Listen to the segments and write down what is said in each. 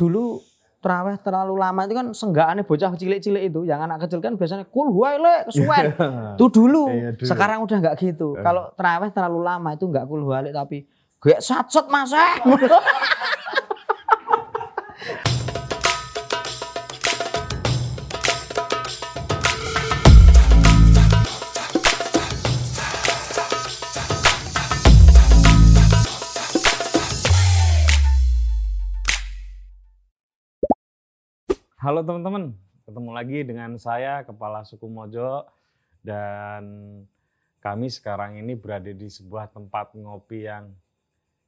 dulu terawih terlalu lama itu kan senggaannya bocah cilik-cilik itu, yang anak kecil kan biasanya kul huwa le kesuwen. itu dulu. Iya, dulu. Sekarang udah nggak gitu. Eh. Kalau terawih terlalu lama itu nggak kul huwa le, tapi gue satset mas Halo teman-teman, ketemu lagi dengan saya Kepala Suku Mojo dan kami sekarang ini berada di sebuah tempat ngopi yang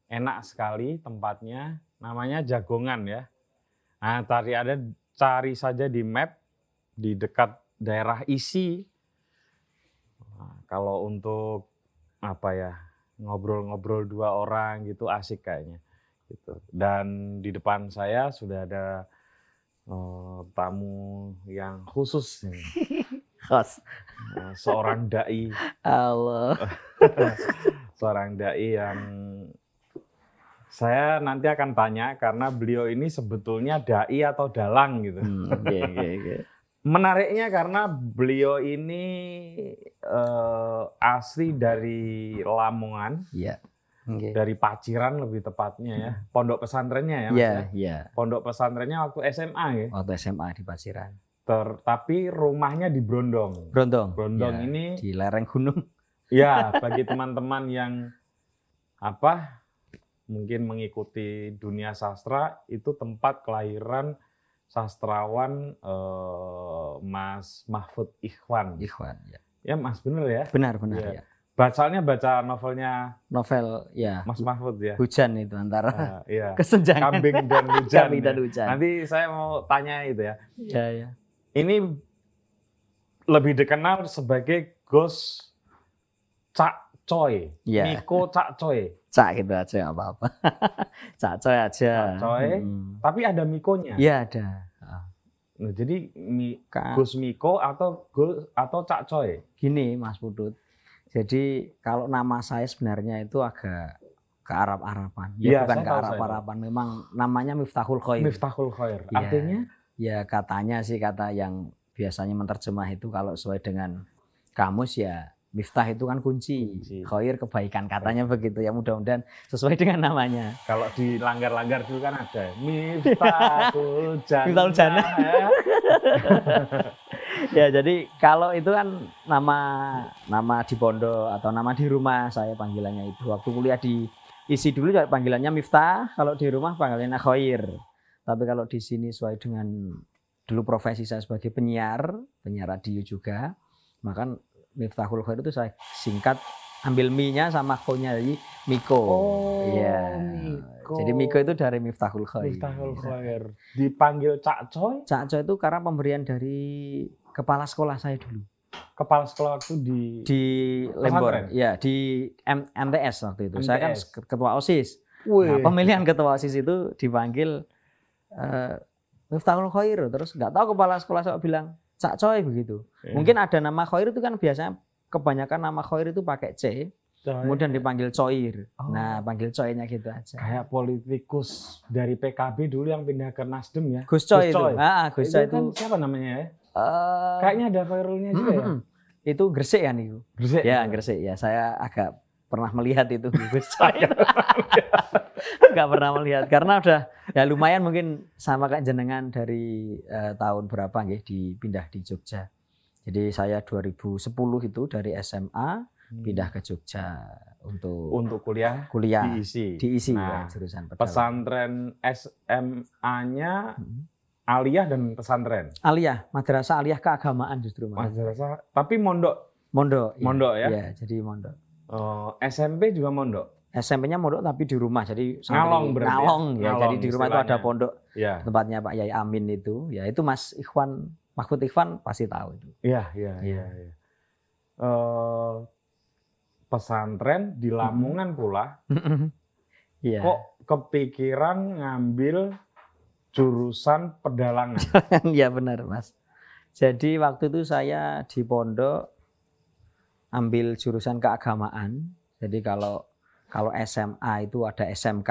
enak sekali tempatnya, namanya Jagongan ya. Nah, cari ada cari saja di map di dekat daerah Isi. Nah, kalau untuk apa ya ngobrol-ngobrol dua orang gitu asik kayaknya gitu. Dan di depan saya sudah ada eh, tamu yang khusus nih. Khos. Eh, seorang dai Allah. seorang dai yang saya nanti akan tanya karena beliau ini sebetulnya dai atau dalang gitu. Hmm, oke, oke, oke. Menariknya karena beliau ini eh, asli dari Lamongan, Iya. Oke. dari Paciran lebih tepatnya ya. Pondok pesantrennya ya, Mas. Iya, ya? iya. Pondok pesantrennya waktu SMA ya. Waktu SMA di Pasiran. Ter- tapi rumahnya di Brondong. Brondong. Brondong Iya, ini di lereng gunung. Ya, bagi teman-teman yang apa mungkin mengikuti dunia sastra itu tempat kelahiran sastrawan eh, Mas Mahfud Ikhwan. Ikhwan. Ya. Ya, Mas bener ya. Benar, benar Iya. ya. Bacanya baca novelnya Novel ya Mas Mahfud ya. hujan itu antara Ah, iya. kesenjangan Kambing dan hujan. kambing dan ya. hujan. Nanti saya mau tanya itu ya. Ya, ya. Ini lebih dikenal sebagai Gus Cak Coy. Iya. Niko Cak Coy. Cak gitu aja nggak apa-apa. Cak coy aja. Cak coy. Hmm. Tapi ada Mikonya. Iya ada. Ah. Nah, jadi Mi, Gus Miko atau Gus atau Cak Coy. Gini Mas Putut. Jadi kalau nama saya sebenarnya itu agak ke Arab-Araban. Ya Iya, bukan ke Arab-Araban. Memang namanya Miftahul Khair. Miftahul Khair. Iya. Artinya Ya katanya sih kata yang biasanya menerjemah itu kalau sesuai dengan kamus ya Miftah itu kan kunci, Kunci. Khair kebaikan katanya begitu ya mudah-mudahan sesuai dengan namanya. kalau di langgar-langgar dulu kan ada Miftahul Jannah. Miftahul Jannah. ya. jadi kalau itu kan nama nama di pondok atau nama di rumah saya panggilannya itu waktu kuliah di isi dulu panggilannya Miftah kalau di rumah panggilannya Khair tapi kalau di sini sesuai dengan dulu profesi saya sebagai penyiar penyiar radio juga maka Miftahul Khair itu saya singkat ambil mi-nya sama ko-nya jadi Miko Oh, Iya. Miko. jadi Miko itu dari Miftahul Khair Miftahul Khair. Dipanggil Cak Coy, Cak Co itu karena pemberian dari kepala sekolah saya dulu kepala sekolah waktu di, di Lembor, ya di M- MTS waktu itu. Saya kan MTS. ke- ketua OSIS. Wih. Nah, pemilihan ketua OSIS itu dipanggil eh Miftahul Khair, terus nggak tahu kepala sekolah saya bilang Cak Coy begitu. Iya. Mungkin ada nama Khair itu kan biasanya kebanyakan nama Khair itu pakai C, Coy. kemudian dipanggil Coir. Oh. Nah, panggil Coynya gitu aja. kayak politikus dari PKB dulu yang pindah ke Nasdem ya. Gus Coy Gus itu. Coy. Ah, Gus itu Coy kan itu siapa namanya ya? Eh, Kayaknya ada viralnya juga ya. mm, itu Gresik kan itu. Gresik. Ya, Gresik ya. Saya agak pernah melihat itu Coy. Nggak pernah melihat karena udah ya lumayan mungkin sama kayak jenengan dari eh, tahun berapa nggih dipindah di Jogja. Jadi saya 2010 itu dari SMA Hmm. pindah ke Jogja untuk untuk kuliah kuliah diisi. diisi Nah, ya, jurusan pedalaman. pesantren SMA-nya Hmm. Aliyah dan pesantren. Aliyah, madrasah aliyah keagamaan justru Mas. Madrasah, tapi mondok. Mondok. iya. Mondok ya? Iya, jadi mondok. Eh, SMP juga mondok. SMP-nya mondok tapi di rumah jadi Ngalong berarti ya? ngalong ya. Ngalong jadi di rumah itu ada pondok Ya. tempatnya Pak Yai Amin itu ya itu Mas Ikhwan Mahfud Ikhwan pasti tahu itu Iya, iya, iya. Iya. iya. Eh, pesantren di Lamongan pula, Iya kok kepikiran ngambil jurusan pedalangan? Iya benar Mas jadi waktu itu saya di pondok ambil jurusan keagamaan jadi kalau kalau SMA itu ada SMK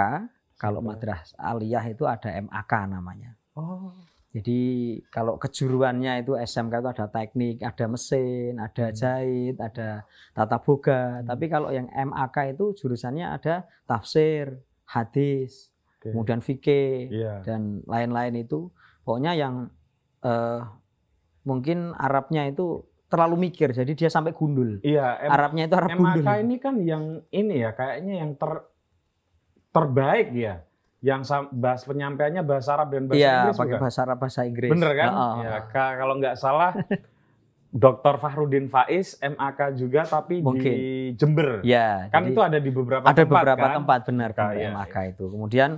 Kalau madrasah aliyah itu ada MAK namanya. Oh. Jadi kalau kejuruannya itu SMK itu ada teknik, ada mesin, ada Hmm. jahit, ada tata boga. Hmm. Tapi kalau yang MAK itu jurusannya ada tafsir, hadis, Oke. kemudian fikih Iya. dan lain-lain itu. Pokoknya yang eh, mungkin Arabnya itu terlalu mikir, jadi dia sampai gundul. Iya, M- Arabnya itu Arab gundul. MAK ini kan yang ini ya kayaknya yang ter terbaik ya. Yang bahas penyampaiannya bahasa Arab dan bahasa Iya, Inggris pakai bukan? bahasa Arab, bahasa Inggris. Bener kan? Heeh. Ya, ka- kalau nggak salah Dr. Fahrudin Faiz MAK juga tapi Mungkin. di Jember. Ya, Kan jadi itu ada di beberapa ada tempat beberapa kan? tempat benar benar ya, MAK itu. Kemudian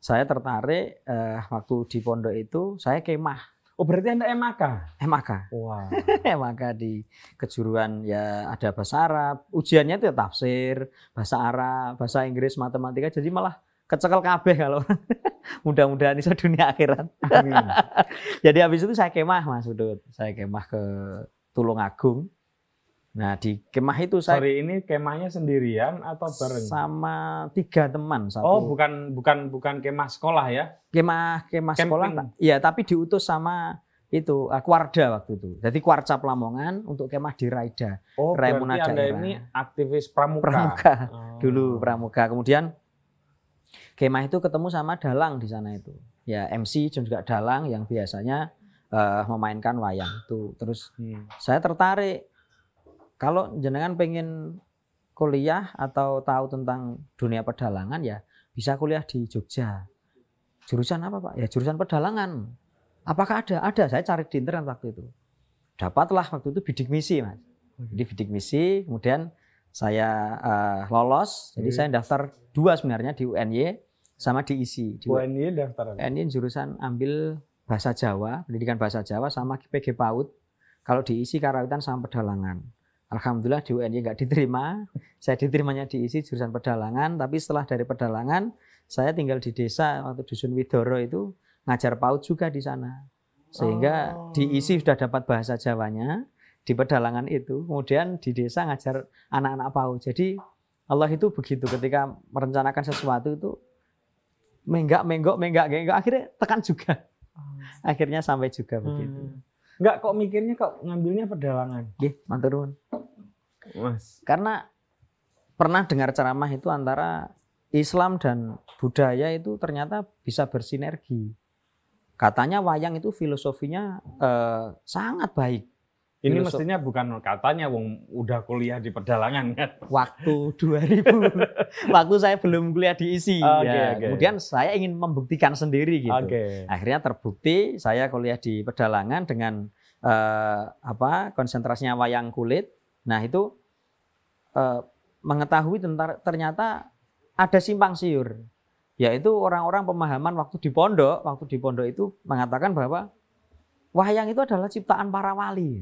saya tertarik eh, waktu di pondok itu saya kemah Oh, berarti Anda MAK. MAK. Wah. MAK di kejuruan ya ada bahasa Arab. Ujiannya itu ya tafsir, bahasa Arab, bahasa Inggris, matematika. Jadi malah kecekel kabeh kalau mudah-mudahan itu dunia akhirat. Amin. Jadi habis itu saya kemah Mas Udut. Saya kemah ke Tulungagung. Nah, di kemah itu saya Sorry, ini kemahnya sendirian atau bareng? sama tiga teman satu. Oh, bukan bukan bukan kemah sekolah ya? kemah kemah Camping. sekolah iya tapi diutus sama itu uh, Kuarda waktu itu jadi Kuarca Lamongan untuk kemah di Raida Oh, Raimuna berarti Anda ini aktivis pramuka. Pramuka Oh. dulu Pramuka kemudian kemah itu ketemu sama Dalang di sana itu ya MC dan juga Dalang yang biasanya eh, memainkan wayang itu terus Hmm. saya tertarik kalau jenengan pengen kuliah atau tahu tentang dunia pedalangan ya bisa kuliah di Jogja. Jurusan apa Pak? Ya jurusan pedalangan. Apakah ada? Ada. Saya cari di internet waktu itu. Dapatlah waktu itu bidik misi mas. Jadi bidik misi, kemudian saya eh, lolos. Jadi Oke. saya daftar dua sebenarnya di UNY sama di ISI. Di UNY daftar. UNY jurusan ambil bahasa Jawa, pendidikan bahasa Jawa sama PG PAUD. Kalau diisi karawitan sama pedalangan. Alhamdulillah di UNY nggak diterima. Saya diterimanya diisi jurusan pedalangan, tapi setelah dari pedalangan saya tinggal di desa waktu dusun Widoro itu ngajar PAUD juga di sana. Sehingga Oh. diisi sudah dapat bahasa Jawanya di pedalangan itu, kemudian di desa ngajar anak-anak PAUD. Jadi Allah itu begitu ketika merencanakan sesuatu itu menggak menggok menggak menggak akhirnya tekan juga akhirnya sampai juga begitu Hmm. Enggak kok mikirnya kok ngambilnya pedalangan. Nggih, matur nuwun. Mas. karena pernah dengar ceramah itu antara Islam dan budaya itu ternyata bisa bersinergi katanya wayang itu filosofinya eh, sangat baik Ini Filosof- mestinya bukan katanya wong udah kuliah di pedalangan kan. waktu 2000 waktu saya belum kuliah di ISI Oke, ya. oke. kemudian saya ingin membuktikan sendiri gitu Oke. akhirnya terbukti saya kuliah di pedalangan dengan eh, apa konsentrasinya wayang kulit nah itu eh, mengetahui tentang ternyata ada simpang siur yaitu orang-orang pemahaman waktu di pondok waktu di pondok itu mengatakan bahwa wayang itu adalah ciptaan para wali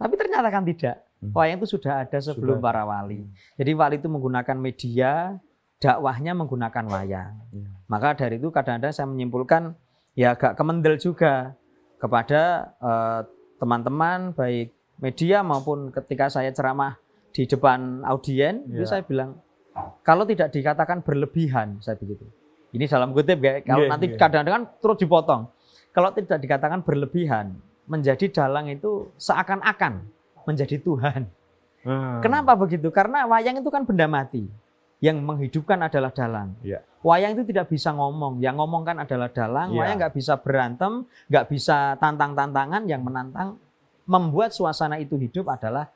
tapi ternyata kan tidak Hmm. wayang itu sudah ada sebelum Sudah. para wali jadi wali itu menggunakan media dakwahnya menggunakan wayang Iya. maka dari itu kadang-kadang saya menyimpulkan ya agak kemendel juga kepada eh, teman-teman baik media maupun ketika saya ceramah di depan audien itu Ya. saya bilang kalau tidak dikatakan berlebihan saya begitu. Ini dalam kutip ya kalau Iya, nanti iya. kadang-kadang kan terus dipotong. Kalau tidak dikatakan berlebihan menjadi dalang itu seakan-akan menjadi Tuhan. Hmm. Kenapa begitu? Karena wayang itu kan benda mati. Yang menghidupkan adalah dalang. Iya. Wayang itu tidak bisa ngomong. Yang ngomong kan adalah dalang. Iya. Wayang nggak bisa berantem, nggak bisa tantang-tantangan. Yang menantang, membuat suasana itu hidup adalah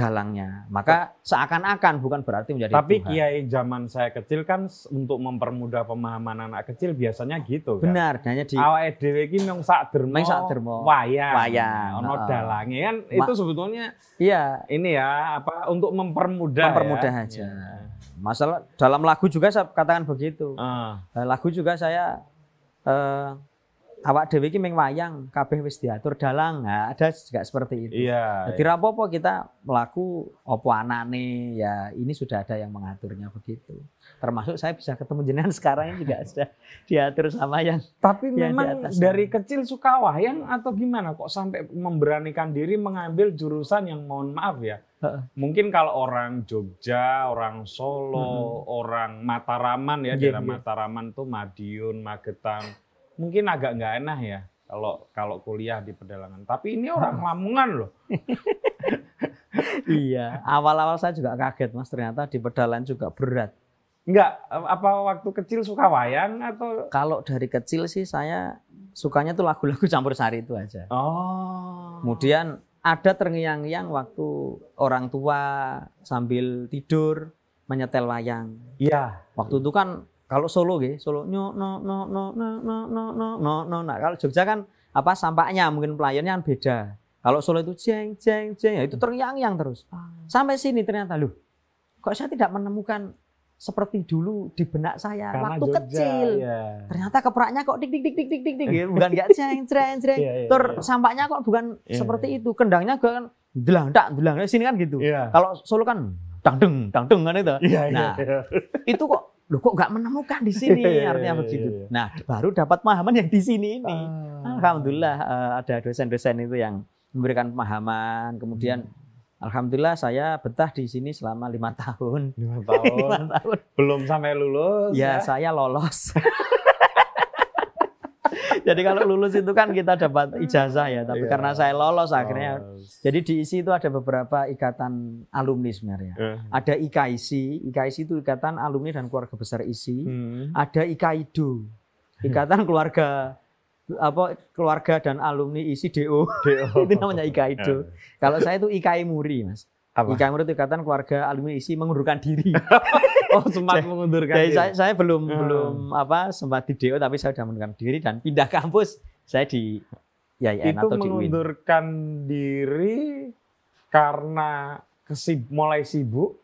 dalangnya. Maka seakan-akan bukan berarti menjadi Tapi Tuhan. kiai zaman saya kecil kan untuk mempermudah pemahaman anak kecil biasanya gitu kan. Benar, hanya di Awake dhewe iki mung sak dermo. Mung sak dermo. Wayang. Wayang, Ono dalange kan Ma- itu sebetulnya iya ini ya apa untuk mempermudah mempermudah ya. aja. Iya. Masalah dalam lagu juga saya katakan begitu. Nah, lagu juga saya eh, awak dewe iki ming wayang kabeh wis diatur dalang. Nah, ada juga seperti itu. iya. Jadi rapopo kita melaku opo anane ya ini sudah ada yang mengaturnya begitu. Termasuk saya bisa ketemu jenengan sekarang ini juga sudah diatur sama yang Tapi Yang di memang atas dari sana. kecil suka wayang atau gimana kok sampai memberanikan diri mengambil jurusan yang mohon maaf ya Heeh. Mungkin kalau orang Jogja, orang Solo, orang Mataraman ya, Iya, daerah iya. Mataraman tuh Madiun, Magetan, mungkin agak nggak enak ya kalau kalau kuliah di pedalangan. Tapi ini orang Lamongan loh. iya, awal-awal saya juga kaget Mas, ternyata di pedalan juga berat. Enggak, apa waktu kecil suka wayang atau Kalau dari kecil sih saya sukanya tuh lagu-lagu campur sari itu aja. Oh. Kemudian ada terngiang-ngiang waktu orang tua sambil tidur menyetel wayang. Iya. Waktu itu kan kalau Solo gitu, Solo no no no no no no no no no no. Nah, kalau Jogja kan apa sampaknya mungkin pelayannya kan beda. Kalau Solo itu jeng jeng jeng ya itu terngiang-ngiang terus. Sampai sini ternyata loh. Kok saya tidak menemukan seperti dulu di benak saya Karena waktu Jogja, kecil. iya. Ternyata kepraknya kok dik dik dik dik dik dik dik gitu. bukan nggak jeng jeng jeng. Iya, iya, iya. sampaknya kok bukan Iya, seperti iya. itu. Kendangnya juga kan delang tak delang sini kan gitu. Iya. Kalau Solo kan dangdeng dangdeng kan itu. Iya, iya, Nah, iya. Itu kok loh kok nggak menemukan di sini Iya, iya, artinya iya, begitu. Nah, baru dapat pemahaman yang di sini ini. Ah. Alhamdulillah eh, ada dosen-dosen itu yang memberikan pemahaman. Kemudian alhamdulillah saya betah di sini selama lima tahun. lima tahun tahun. belum sampai lulus Ya, saya lolos. Jadi kalau lulus itu kan kita dapat ijazah ya, tapi Iya. karena saya lolos akhirnya. Oh. Jadi di ISI itu ada beberapa ikatan alumni sebenarnya. Eh. Ada IKISI, IKISI itu ikatan alumni dan keluarga besar ISI. Hmm. Ada IKIDO, ikatan keluarga apa keluarga dan alumni ISI DO. itu namanya IKIDO. Kalau saya itu IKI Muri, Mas. Apa? IKI Muri itu ikatan keluarga alumni ISI mengundurkan diri. Oh, sempat mengundurkan diri. saya, saya belum Hmm. belum apa sempat di DO tapi saya sudah mengundurkan diri dan pindah kampus. Saya di YIN itu atau di UIN. mengundurkan diri karena kesib mulai sibuk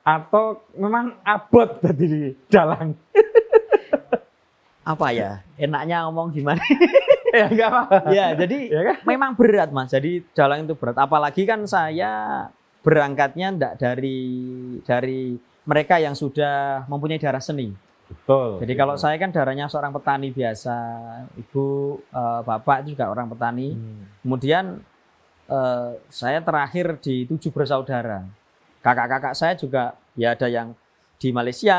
atau memang abot tadi di dalang Apa ya? Enaknya ngomong gimana? ya enggak apa ya, jadi ya kan memang berat Mas. Jadi dalang itu berat. Apalagi kan saya berangkatnya enggak dari dari mereka yang sudah mempunyai darah seni. betul Jadi kalau saya kan darahnya seorang petani biasa, ibu, eh, bapak itu juga orang petani. Hmm. Kemudian eh, saya terakhir di tujuh bersaudara. Kakak-kakak saya juga ya ada yang di Malaysia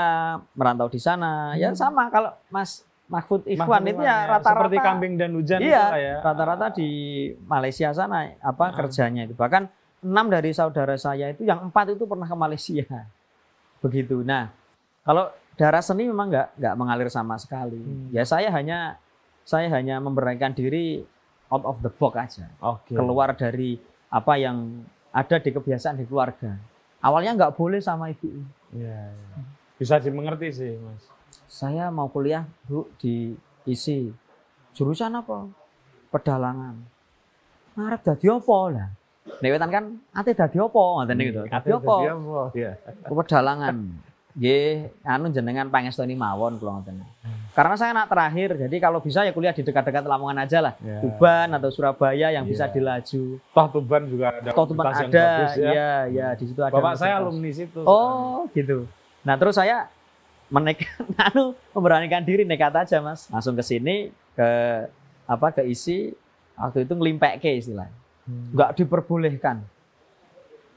merantau di sana. Ya Hmm. sama kalau Mas Mahfud Ikhwan Mahfud itu Ikhwan ya rata-rata seperti kambing dan hujan Iya, ya rata-rata di Malaysia sana apa Ah. kerjanya itu. Bahkan enam dari saudara saya itu yang empat itu pernah ke Malaysia. Begitu. Nah, kalau darah seni memang nggak nggak mengalir sama sekali. Hmm. Ya saya hanya saya hanya memberanikan diri out of the box aja oke keluar dari apa yang ada di kebiasaan di keluarga. Awalnya nggak boleh sama ibu. Iya, iya. bisa dimengerti sih mas Saya mau kuliah bu di isi jurusan apa? Pedalangan. Ngarep dadi apa lah? Nek wetan kan ate dadi apa ngoten niku to. Dadi apa? Dadi apa? Iya. Pedalangan. Nggih, anu jenengan pangestuni mawon kula ngoten. Karena saya anak terakhir, jadi kalau bisa ya kuliah di dekat-dekat Lamongan aja lah. Iya. Tuban atau Surabaya yang bisa Iya. dilaju. Toh Tuban juga ada Toh Tuban ada, bagus ya. iya, iya di situ ada. Bapak saya alumni situ. Oh, gitu. Nah, terus saya menekan anu memberanikan diri nekat aja, Mas. Langsung ke sini ke apa ke isi waktu itu ngelimpek ke Hmm. Nggak diperbolehkan.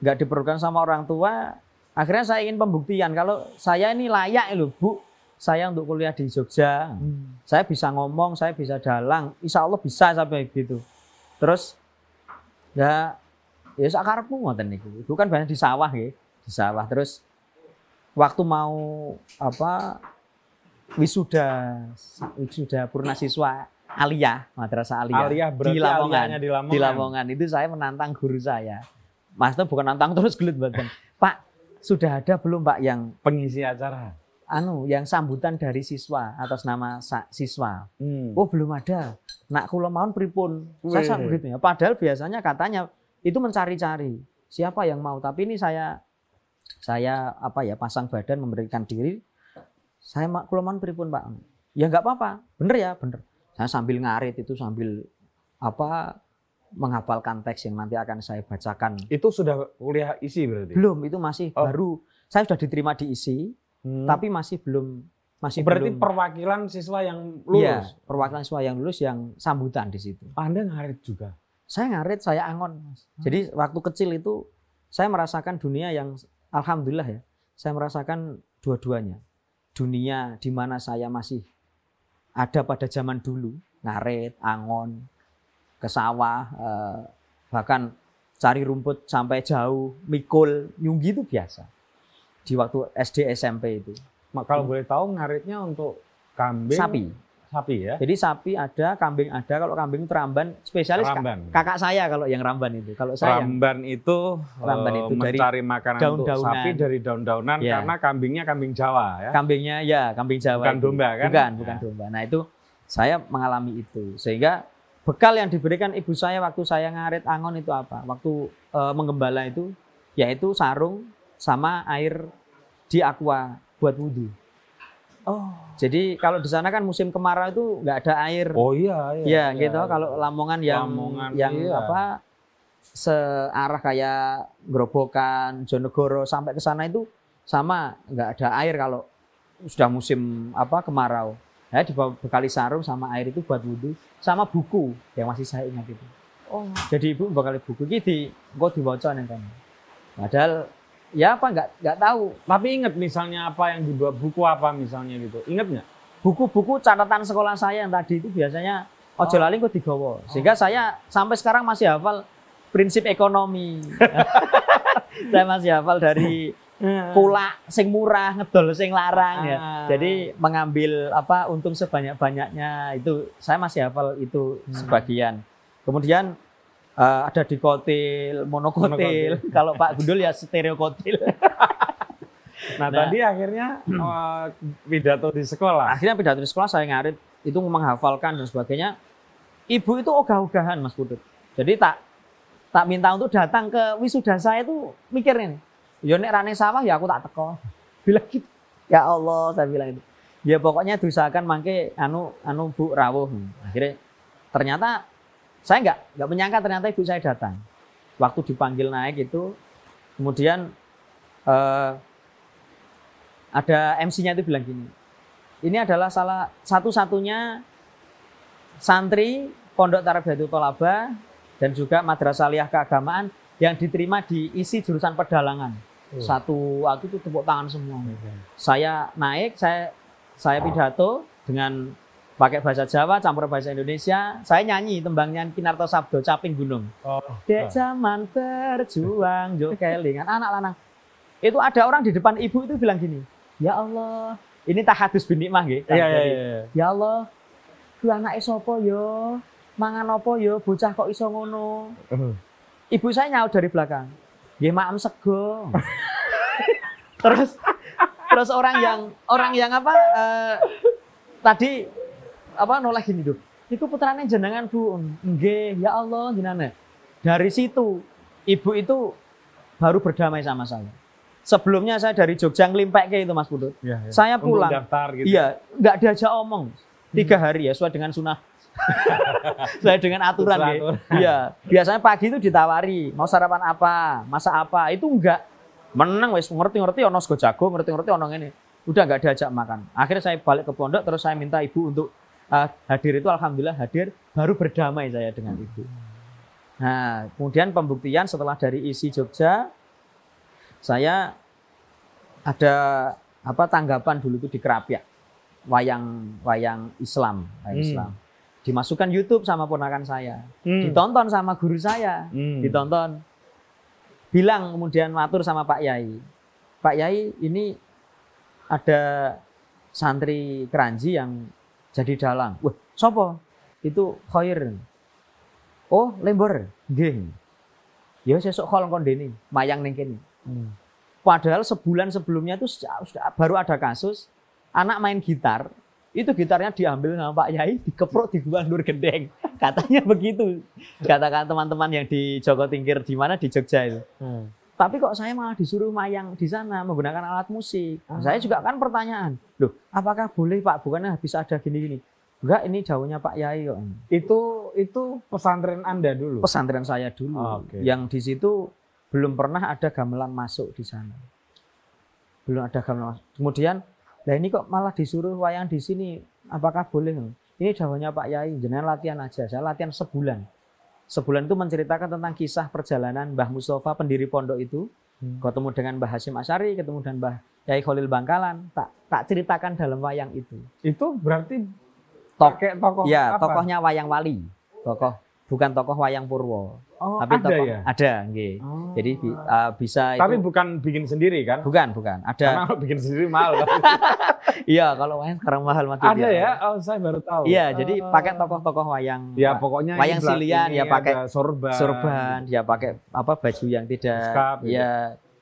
Nggak diperbolehkan sama orang tua. Akhirnya saya ingin pembuktian kalau saya ini layak loh, Bu. Saya untuk kuliah di Jogja. Hmm. Saya bisa ngomong, saya bisa dalang. Insya Allah bisa sampai gitu. Terus ya ya sakarepmu ngoten niku. Itu kan banyak di sawah ya, di sawah. Terus waktu mau apa wisuda wisuda purna siswa aliyah madrasah Aliyah berarti di Lamongan. di Lamongan. di Lamongan itu saya menantang guru saya. Mas itu bukan nantang terus gelut badan. Pak sudah ada belum Pak yang Pengisi acara. anu yang sambutan dari siswa atas nama siswa? Hmm. Oh belum ada. Nak kula mohon pripun. Saya begitu ya. Padahal biasanya katanya itu mencari-cari siapa yang mau. Tapi ini saya saya apa ya pasang badan memberikan diri. Saya mak kula mohon pripun Pak. Ya nggak apa-apa. Bener ya bener. Saya sambil ngarit itu sambil apa menghafalkan teks yang nanti akan saya bacakan. Itu sudah kuliah isi berarti. Belum itu masih Oh. baru. Saya sudah diterima di isi, Hmm. tapi masih belum masih berarti belum. perwakilan siswa yang Iya, lulus. perwakilan siswa yang lulus yang sambutan di situ. Anda ngarit juga. Saya ngarit, saya angon. Mas. Hmm. Jadi waktu kecil itu saya merasakan dunia yang alhamdulillah ya, saya merasakan dua-duanya. Dunia di mana saya masih ada pada zaman dulu, ngaret, angon, ke sawah, eh, bahkan cari rumput sampai jauh, mikul, nyunggi itu biasa. Di waktu SD SMP itu. Ma- Kalau boleh tahu ngaritnya untuk kambing Sapi. Sapi ya. Jadi sapi ada, kambing ada. Kalau kambing itu ramban, spesialis Ramban. kakak saya kalau yang ramban itu. Kalau saya yang- Ramban itu, Ramban eh, itu dari mencari makanan untuk daun-daunan. sapi dari daun-daunan Ya. karena kambingnya kambing Jawa ya. kambingnya ya kambing Jawa. Bukan itu. domba, kan? Bukan, bukan Ya. domba. Nah itu saya mengalami itu sehingga bekal yang diberikan ibu saya waktu saya ngarit angon itu apa? Waktu eh, menggembala itu yaitu sarung sama air di aqua buat wudhu. Oh. Jadi kalau di sana kan musim kemarau itu nggak ada air. Oh iya iya. Iya iya, gitu. iya. Kalau Lamongan yang Lamongan, yang iya. apa searah kayak Grobogan, Jonegoro sampai ke sana itu sama nggak ada air kalau sudah musim apa kemarau. Ya dibekali sarung sama air itu buat wudhu sama buku yang masih saya ingat itu. Oh. Jadi ibu bekali buku gitu, kok dibaca nih kan. Padahal ya apa nggak nggak tahu Tapi ingat misalnya apa yang dibuat buku apa misalnya gitu. Ingat nggak? buku-buku catatan sekolah saya yang tadi itu biasanya ojo Oh. lali kok digowo. Sehingga saya sampai sekarang masih hafal prinsip ekonomi. saya masih hafal dari kulak sing murah ngedol sing larang ya. Ah. Jadi mengambil apa untung sebanyak-banyaknya itu saya masih hafal itu Hmm. sebagian. Kemudian eh, ada dikotil, monokotil. Monokotil. Kalau Pak Gundul ya stereokotil. Nah, Nah. tadi akhirnya eh, pidato di sekolah. akhirnya pidato di sekolah saya ngarit itu menghafalkan dan sebagainya ibu itu ogah-ogahan mas Putut jadi tak tak minta untuk datang ke wisuda saya itu mikir ini ya nek rane sawah ya aku tak teko bilang gitu ya Allah saya bilang itu ya pokoknya diusahakan mangke anu anu bu rawuh akhirnya ternyata saya nggak nggak menyangka ternyata ibu saya datang waktu dipanggil naik itu kemudian eh, ada MC-nya itu bilang gini ini adalah salah satu-satunya santri Pondok Tarbiyatu Tolaba dan juga Madrasah Aliyah Keagamaan yang diterima di isi jurusan pedalangan. Oh. Satu waktu itu tepuk tangan semua. Saya naik, saya saya pidato dengan pakai bahasa Jawa campur bahasa Indonesia. Saya nyanyi tembangnya Kinarto Sabdo Caping Gunung. Oh. Dek zaman berjuang jo kelingan anak lanang. Itu ada orang di depan ibu itu bilang gini, "Ya Allah, ini tahadus bin nikmah nggih." Iya Jadi, iya. Ya Allah, ku anake sapa yo? Mangan apa yo? Bocah kok iso ngono? Ibu saya nyaut dari belakang. Nggih maem sego. terus terus orang yang orang yang apa eh, tadi apa nolak gini tuh. Iku putrane jenengan Bu. Nggih, ya Allah jenengan. Dari situ ibu itu baru berdamai sama saya. Sebelumnya saya dari Jogja ngelimpek ke itu Mas Putut. Iya, iya. Saya Untuk pulang. daftar gitu. Iya, nggak diajak omong. Tiga hari ya, sesuai dengan sunnah. sesuai dengan ya. aturan. Iya, biasanya pagi itu ditawari, mau sarapan apa, masak apa, itu enggak. Menang wes ngerti-ngerti ono sego jago, ngerti-ngerti ono ini. Udah nggak diajak makan. Akhirnya saya balik ke pondok, terus saya minta ibu untuk uh, hadir itu, alhamdulillah hadir, baru berdamai saya dengan ibu. Nah, kemudian pembuktian setelah dari isi Jogja, saya ada apa tanggapan dulu itu di Kerapiak wayang wayang Islam wayang Hmm. Islam dimasukkan YouTube sama ponakan saya Hmm. ditonton sama guru saya Hmm. ditonton bilang kemudian matur sama Pak Yai Pak Yai ini ada santri keranji yang jadi dalang wah sopo itu khair oh lembor nggih ya sesuk khol kondene mayang ning kene Hmm. Padahal sebulan sebelumnya itu sudah, sudah- baru ada kasus anak main gitar, itu gitarnya diambil sama Pak Yai, dikeprok di gua Nur Gendeng. Katanya begitu. Katakan teman-teman yang di Joko Tingkir di mana di Jogja itu. Hmm. Tapi kok saya malah disuruh mayang di sana menggunakan alat musik. Ah. Saya juga kan pertanyaan, loh apakah boleh Pak? Bukannya bisa ada gini-gini. Enggak, ini jauhnya Pak Yai kok. Itu itu pesantren Anda dulu. Pesantren saya dulu. Ah, oke. Yang di situ belum pernah ada gamelan masuk di sana. Belum ada gamelan masuk. Kemudian, lah ini kok malah disuruh wayang di sini. Apakah boleh? Ini jawabnya Pak Yai, jenengan latihan aja. Saya latihan sebulan. Sebulan itu menceritakan tentang kisah perjalanan Mbah Mustafa pendiri pondok itu Hmm. ketemu dengan Mbah Hasyim Asyari, ketemu dengan Mbah Yai Khalil Bangkalan, tak tak ceritakan dalam wayang itu. Itu berarti Tok, pakai tokoh ya, apa? tokohnya wayang wali. Tokoh bukan tokoh wayang Purwo, Oh, tapi ada tokoh ya? ada, nggih. Oh. Jadi uh, bisa Tapi itu bukan bikin sendiri kan? bukan, bukan. Ada Karena bikin sendiri mahal. iya kalau wayang sekarang mahal mati ada dia. ya? Oh, saya baru tahu. Iya, jadi Oh. pakai tokoh-tokoh wayang Ya pokoknya wayang silian, ya pakai sorban. sorban, dia pakai apa baju yang tidak Beskap, gitu. ya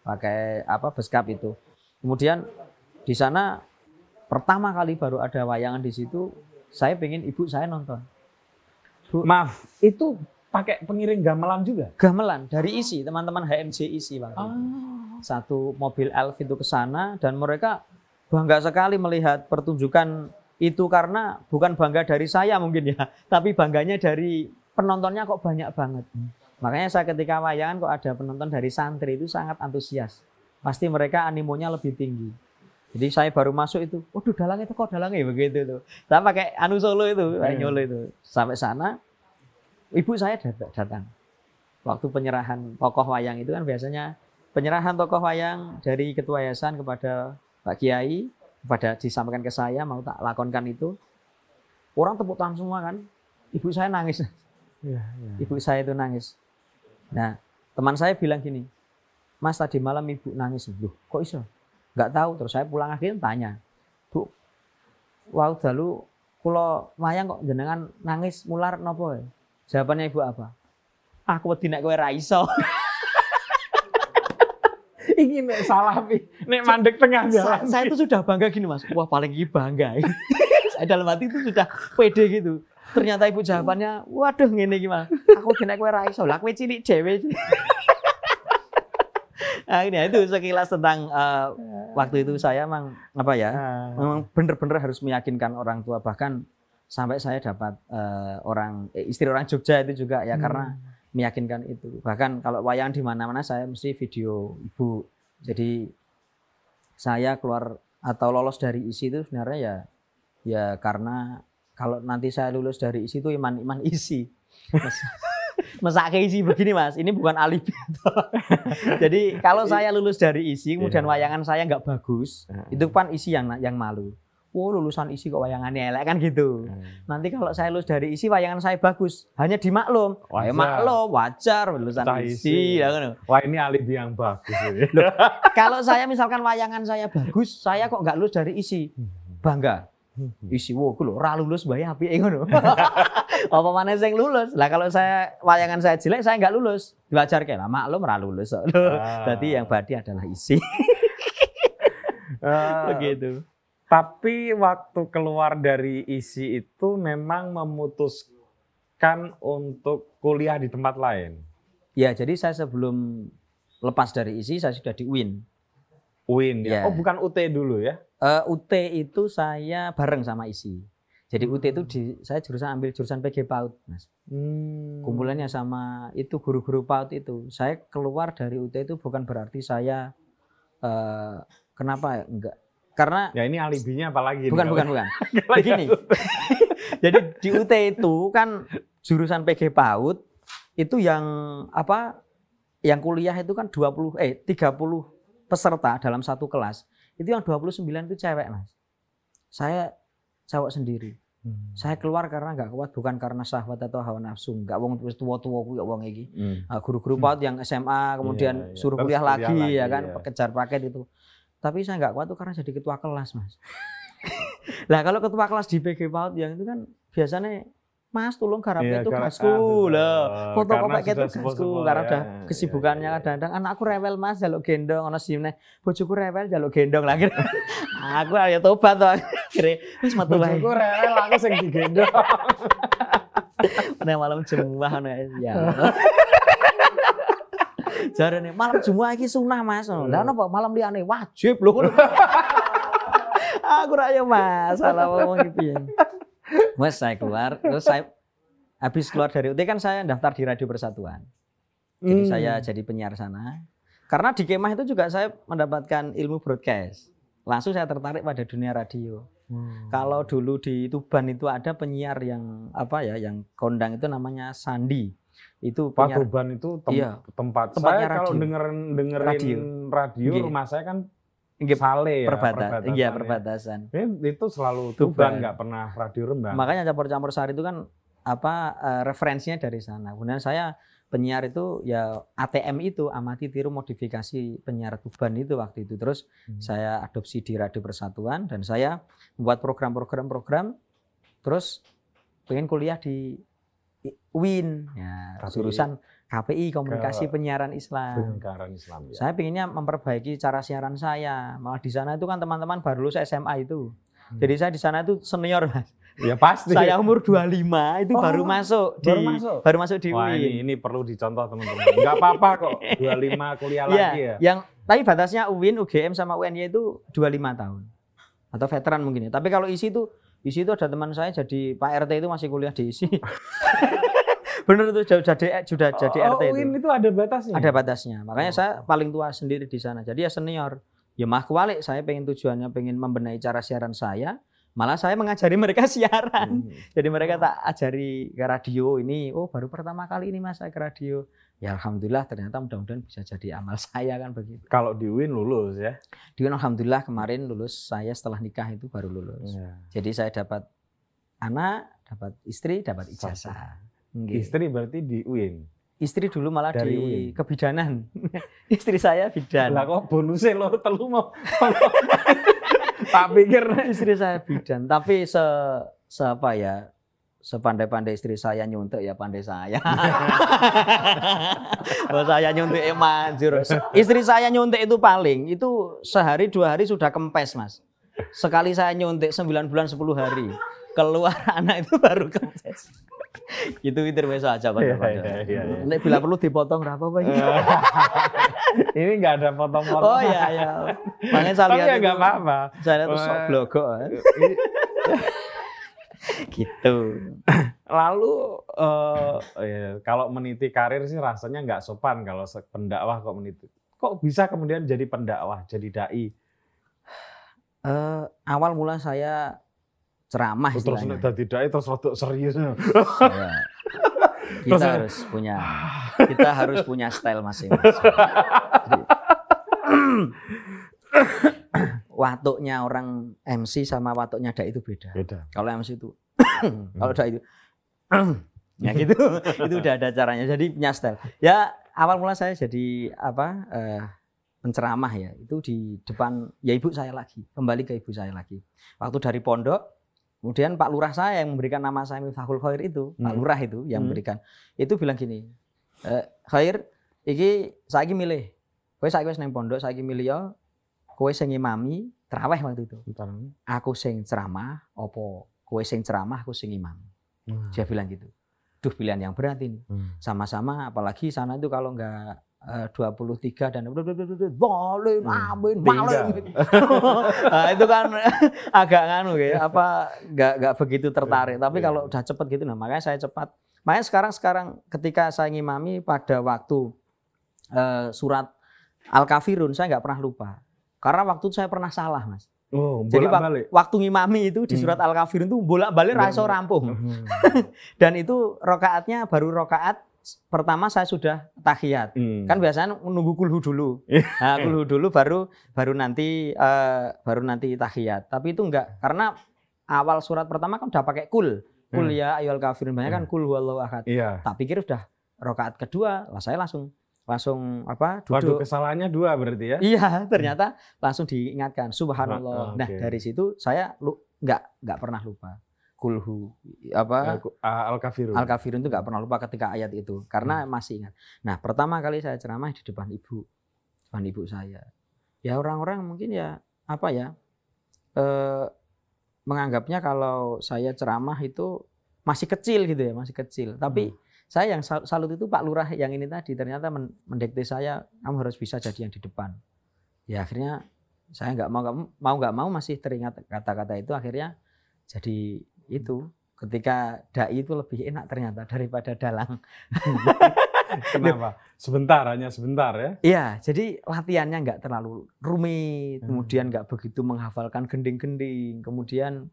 pakai apa beskap itu. Kemudian di sana pertama kali baru ada wayangan di situ, saya pengen ibu saya nonton. Maaf, itu pakai pengiring gamelan juga? Gamelan dari isi teman-teman HMJ isi Bang. Ah. Satu mobil elf itu ke sana dan mereka bangga sekali melihat pertunjukan itu karena bukan bangga dari saya mungkin ya, tapi bangganya dari penontonnya kok banyak banget. Makanya saya ketika wayangan kok ada penonton dari santri itu sangat antusias. Pasti mereka animonya lebih tinggi. Jadi saya baru masuk itu, waduh dalang itu kok dalang ya begitu tuh. Saya pakai anu solo itu, Hmm. nyolo itu. Sampai sana, ibu saya dat- datang. Waktu penyerahan tokoh wayang itu kan biasanya penyerahan tokoh wayang dari ketua yayasan kepada Pak Kiai, kepada disampaikan ke saya mau tak lakonkan itu. Orang tepuk tangan semua kan. Ibu saya nangis. Iya, iya. Ibu saya itu nangis. Nah, teman saya bilang gini, Mas tadi malam ibu nangis. Loh, kok iso? Nggak tahu. Terus saya pulang akhirnya tanya, Bu, wow dalu kula wayang kok jenengan nangis mular nopo ya? Jawabannya ibu apa? Aku wedi nek kowe ra iso. Iki nek salah pi, nek mandek tengah saya, jalan. saya itu sudah bangga gini mas. Wah paling ini bangga. saya dalam hati itu sudah pede gitu. Ternyata ibu jawabannya, waduh ngene gimana? Aku kena kowe ra iso. Lah kowe cilik dhewe. nah, ini itu sekilas tentang eh, waktu itu saya emang apa ya? Ah. Memang bener-bener harus meyakinkan orang tua bahkan sampai saya dapat eh, orang eh, istri orang Jogja itu juga ya karena meyakinkan itu. Bahkan kalau wayang di mana-mana saya mesti video ibu. Jadi saya keluar atau lolos dari isi itu sebenarnya ya ya karena kalau nanti saya lulus dari isi itu iman-iman isi. Mas, mesake isi begini mas, ini bukan alibi. Jadi kalau saya lulus dari isi, kemudian Iya. wayangan saya nggak bagus, itu kan isi yang yang malu. Oh lulusan isi kok wayangannya elek kan gitu. Nanti kalau saya lulus dari isi wayangan saya bagus, hanya dimaklum. Wajar. maklum, wajar lulusan Cah isi. isi. ya kan. Wah ini alibi yang bagus. ini. Kalau saya misalkan wayangan saya bagus, saya kok nggak lulus dari isi, bangga. Isi wo lho ora lulus bae apike ngono. Apa mana sing lulus? Lah kalau saya wayangan saya jelek, saya nggak lulus. Diwajarke lah maklum ora lulus. Ah. Berarti yang badi adalah isi. Eh, Begitu. Tapi waktu keluar dari isi itu memang memutuskan untuk kuliah di tempat lain. Ya, jadi saya sebelum lepas dari isi saya sudah di UIN. UIN ya. Ya. Oh bukan UT dulu ya? Eh, UT itu saya bareng sama isi. Jadi UT itu di, saya jurusan ambil jurusan PG PAUD, Mas. Hmm. Kumpulannya sama itu guru-guru PAUD itu. Saya keluar dari UT itu bukan berarti saya eh, kenapa ya? Enggak. Karena Ya ini alibinya apalagi? nih bukan kalau- bukan bukan. Begini. Jadi di UT itu kan jurusan PG PAUD itu yang apa? Yang kuliah itu kan 20 eh 30 peserta dalam satu kelas. Itu yang 29 itu cewek, Mas. Saya cowok sendiri. Hmm. Saya keluar karena nggak kuat bukan karena syahwat atau hawa nafsu. Nggak wong wis tua-tua kuwi wong iki. Hmm. Ah, guru-guru PAUD yang SMA kemudian Iya, iya. suruh Terus kuliah kuliah lagi, lagi, ya kan iya. kejar paket itu. Tapi saya nggak kuat tuh karena jadi ketua kelas, Mas. lah kalau ketua kelas di PG PAUD yang itu kan biasanya Mas tolong garapnya Iya, itu garap- gasku ah, lah. betul. Foto kopeknya itu gasku karena ya. udah Iya, kesibukannya iya, iya. kadang-kadang anakku rewel Mas jaluk gendong ono simne. Bojoku rewel jaluk gendong lagi. aku ayo tobat tuh wis metu wae. Bojoku rewel aku sing digendong. Nek malam Jumat ngono ya. Jarane malam Jumat iki sunah Mas. Lah napa malam liyane wajib lho ngono. Aku ra yo masalah ngomong iki piye. Mas saya keluar terus saya habis keluar dari UT kan saya daftar di Radio Persatuan. Jadi Hmm. saya jadi penyiar sana. Karena di kemah itu juga saya mendapatkan ilmu broadcast. Langsung saya tertarik pada dunia radio. Hmm. Kalau dulu di Tuban itu ada penyiar yang apa ya, yang kondang itu namanya Sandi. Itu penyiar Patuban itu tem- Iya. tempat Tempatnya saya kalau radio. dengerin dengerin Radio. radio, Iya. rumah saya kan Nggih, Sale ya perbata- perbatasan iya ya. perbatasan. Ini itu selalu Tuban. Tuban nggak pernah radio Rembang. Makanya campur-campur sari itu kan apa eh, referensinya dari sana. Kemudian saya penyiar itu ya ATM itu amati tiru modifikasi penyiar Tuban itu waktu itu. Terus Hmm. saya adopsi di Radio Persatuan dan saya membuat program-program-program terus pengen kuliah di UIN ya KPI. jurusan KPI Komunikasi Ke- Penyiaran Islam. Penyiaran Islam ya. Saya pinginnya memperbaiki cara siaran saya. Malah di sana itu kan teman-teman baru lulus SMA itu. Hmm. Jadi saya di sana itu senior mas. Ya pasti. Saya umur 25 itu Oh, baru masuk di baru masuk? baru masuk di Wah UIN. ini, ini perlu dicontoh teman-teman. Nggak apa-apa kok. 25 kuliah Iya, lagi ya. yang tapi batasnya UIN, UGM sama UNY itu 25 tahun. Atau veteran mungkin ya. Tapi kalau isi itu isi itu ada teman saya jadi Pak RT itu masih kuliah di isi. Bener itu jauh jadi sudah jadi oh, RT itu. UIN itu ada batasnya. Ada batasnya. Makanya Oh. saya paling tua sendiri di sana. Jadi ya senior. Ya mah kualik saya pengen tujuannya pengen membenahi cara siaran saya. Malah saya mengajari mereka siaran. Hmm. Jadi mereka tak ajari ke radio ini. Oh baru pertama kali ini mas saya ke radio. Ya alhamdulillah ternyata mudah-mudahan bisa jadi amal saya kan begitu. Kalau di UIN lulus ya. Di UIN alhamdulillah kemarin lulus saya setelah nikah itu baru lulus. Iya. Jadi saya dapat anak, dapat istri, dapat ijazah. Istri berarti di UIN. Istri dulu malah Dari di UIN. kebidanan. istri saya bidan. Lah kok bonusnya lo telu mau. tak pikir istri saya bidan, tapi se, se apa ya? Sepandai-pandai istri saya nyuntik ya pandai saya. Kalau saya nyuntik eh, manjur. Istri saya nyuntik itu paling itu sehari dua hari sudah kempes mas. Sekali saya nyuntik 9 bulan 10 hari. Keluar anak itu baru kempes. itu intermezzo aja Pak. Iya, iya, iya, iya. Nek bila perlu dipotong berapa Pak? ini nggak ada potong-potong. Oh iya iya. Makanya saya Tapi lihat ya itu- nggak apa-apa. Saya lihat tuh sok Wah. gitu. Lalu eh, ya, kalau meniti karir sih rasanya nggak sopan kalau pendakwah kok meniti. Kok bisa kemudian jadi pendakwah, jadi dai? Eh, awal mula saya ceramah Terus istilahnya. nek dadi dai terus rodok serius. Saya- kita Terus- harus punya kita harus punya style masing-masing. Watuknya orang MC sama watuknya dai itu beda. Beda. Kalau MC itu kalau dai itu ya gitu. Itu udah ada caranya. Jadi punya style. Ya awal mula saya jadi apa eh, penceramah ya. Itu di depan ya ibu saya lagi. Kembali ke ibu saya lagi. Waktu dari pondok kemudian Pak Lurah saya yang memberikan nama saya Miftahul Khair itu Pak Hmm. Lurah itu yang Hmm. memberikan. Itu bilang gini eh, Khair iki saiki milih. Kowe saiki wis pondok saiki milih ya kowe sing ngimami traweh waktu itu Bentar. aku sing ceramah opo kowe sing ceramah aku sing imam Hmm. dia bilang gitu duh pilihan yang berat ini Hmm. sama-sama apalagi sana itu kalau nggak eh, 23 dan boleh Hmm. amin maling nah, itu kan agak nganu ya apa nggak nggak begitu tertarik tapi Iya. kalau udah cepet gitu nah makanya saya cepat makanya sekarang sekarang ketika saya ngimami pada waktu eh, surat al kafirun saya nggak pernah lupa karena waktu itu saya pernah salah mas Oh, jadi wak- bolak-balik. waktu ngimami itu di Hmm. surat al kafirun itu bolak balik Bolak- raso rampung Hmm. dan itu rokaatnya baru rokaat pertama saya sudah tahiyat Hmm. kan biasanya menunggu kulhu dulu Iya. nah kulhu dulu baru baru nanti eh, baru nanti tahiyat tapi itu enggak karena awal surat pertama kan udah pakai kul kul Hmm. ya ayyuhal kafirun banyak kan kul huwallahu ahad Iya. tak pikir udah rokaat kedua lah saya langsung langsung apa Waduh, duduk kesalahannya dua berarti ya? iya ternyata langsung diingatkan subhanallah Oh, nah oke. dari situ saya lu nggak nggak pernah lupa kulhu apa Al kafirun. Al kafirun itu nggak pernah lupa ketika ayat itu karena Hmm. masih ingat. Nah pertama kali saya ceramah di depan ibu, depan ibu saya. Ya orang-orang mungkin ya apa ya eh, menganggapnya kalau saya ceramah itu masih kecil gitu ya masih kecil. Tapi Hmm. Saya yang sal- salut itu Pak Lurah yang ini tadi ternyata men- mendekte saya kamu harus bisa jadi yang di depan. Ya akhirnya saya nggak mau mau nggak mau masih teringat kata-kata itu akhirnya jadi itu ketika dai itu lebih enak ternyata daripada dalang. Kenapa? Sebentar, hanya sebentar ya? Iya, jadi latihannya nggak terlalu rumit, Hmm. kemudian nggak begitu menghafalkan gending-gending, kemudian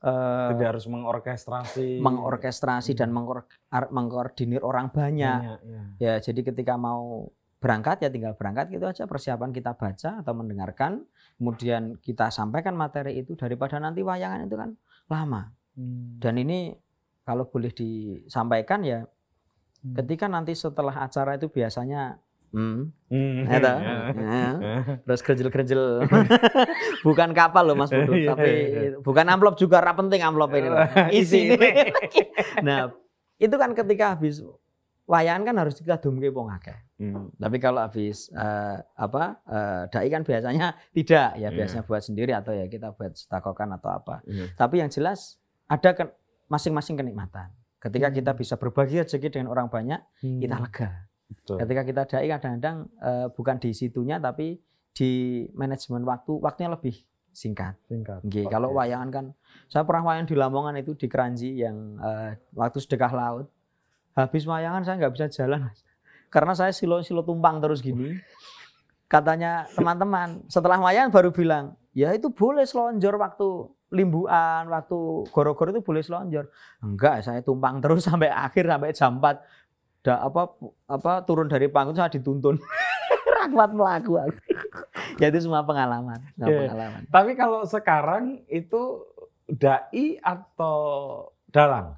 eh, Tidak harus mengorkestrasi. mengorkestrasi dan mengor- mengkoordinir orang banyak. Banyak, ya. Ya, jadi ketika mau berangkat ya tinggal berangkat gitu aja persiapan kita baca atau mendengarkan, kemudian kita sampaikan materi itu daripada nanti wayangan itu kan lama. Hmm. Dan ini kalau boleh disampaikan ya Hmm. ketika nanti setelah acara itu biasanya hmm, Hmm, ya toh? ya. Ya. Ya. terus gerjel-gerjel bukan kapal loh Mas Budut, Iya, tapi iya. bukan amplop juga ra penting amplop ini. Isi ini. nah, itu kan ketika habis wayangan kan harus kita dumke wong akeh. Hmm. Tapi kalau habis eh, apa eh, dai kan biasanya tidak ya Iya. biasanya buat sendiri atau ya kita buat setakokan atau apa. Iya. Tapi yang jelas ada masing-masing kenikmatan. Ketika Hmm. kita bisa berbagi rezeki dengan orang banyak, kita Hmm. lega. Betul. Ketika kita dai kadang-kadang eh, bukan di situnya tapi di manajemen waktu, waktunya lebih singkat. Singkat. Oke. kalau wayangan kan saya pernah wayangan di Lamongan itu di Keranji yang eh, waktu sedekah laut. Habis wayangan saya nggak bisa jalan. Karena saya silo-silo tumpang terus gini. Katanya teman-teman, setelah wayangan baru bilang, "Ya itu boleh selonjor waktu limbuan, waktu goro-goro itu boleh selonjor." Enggak, saya tumpang terus sampai akhir sampai jam 4. Da, apa apa turun dari panggung saya dituntun. Rakwat melaku aku. ya itu semua pengalaman, semua Iya. pengalaman. Tapi kalau sekarang itu dai atau dalang?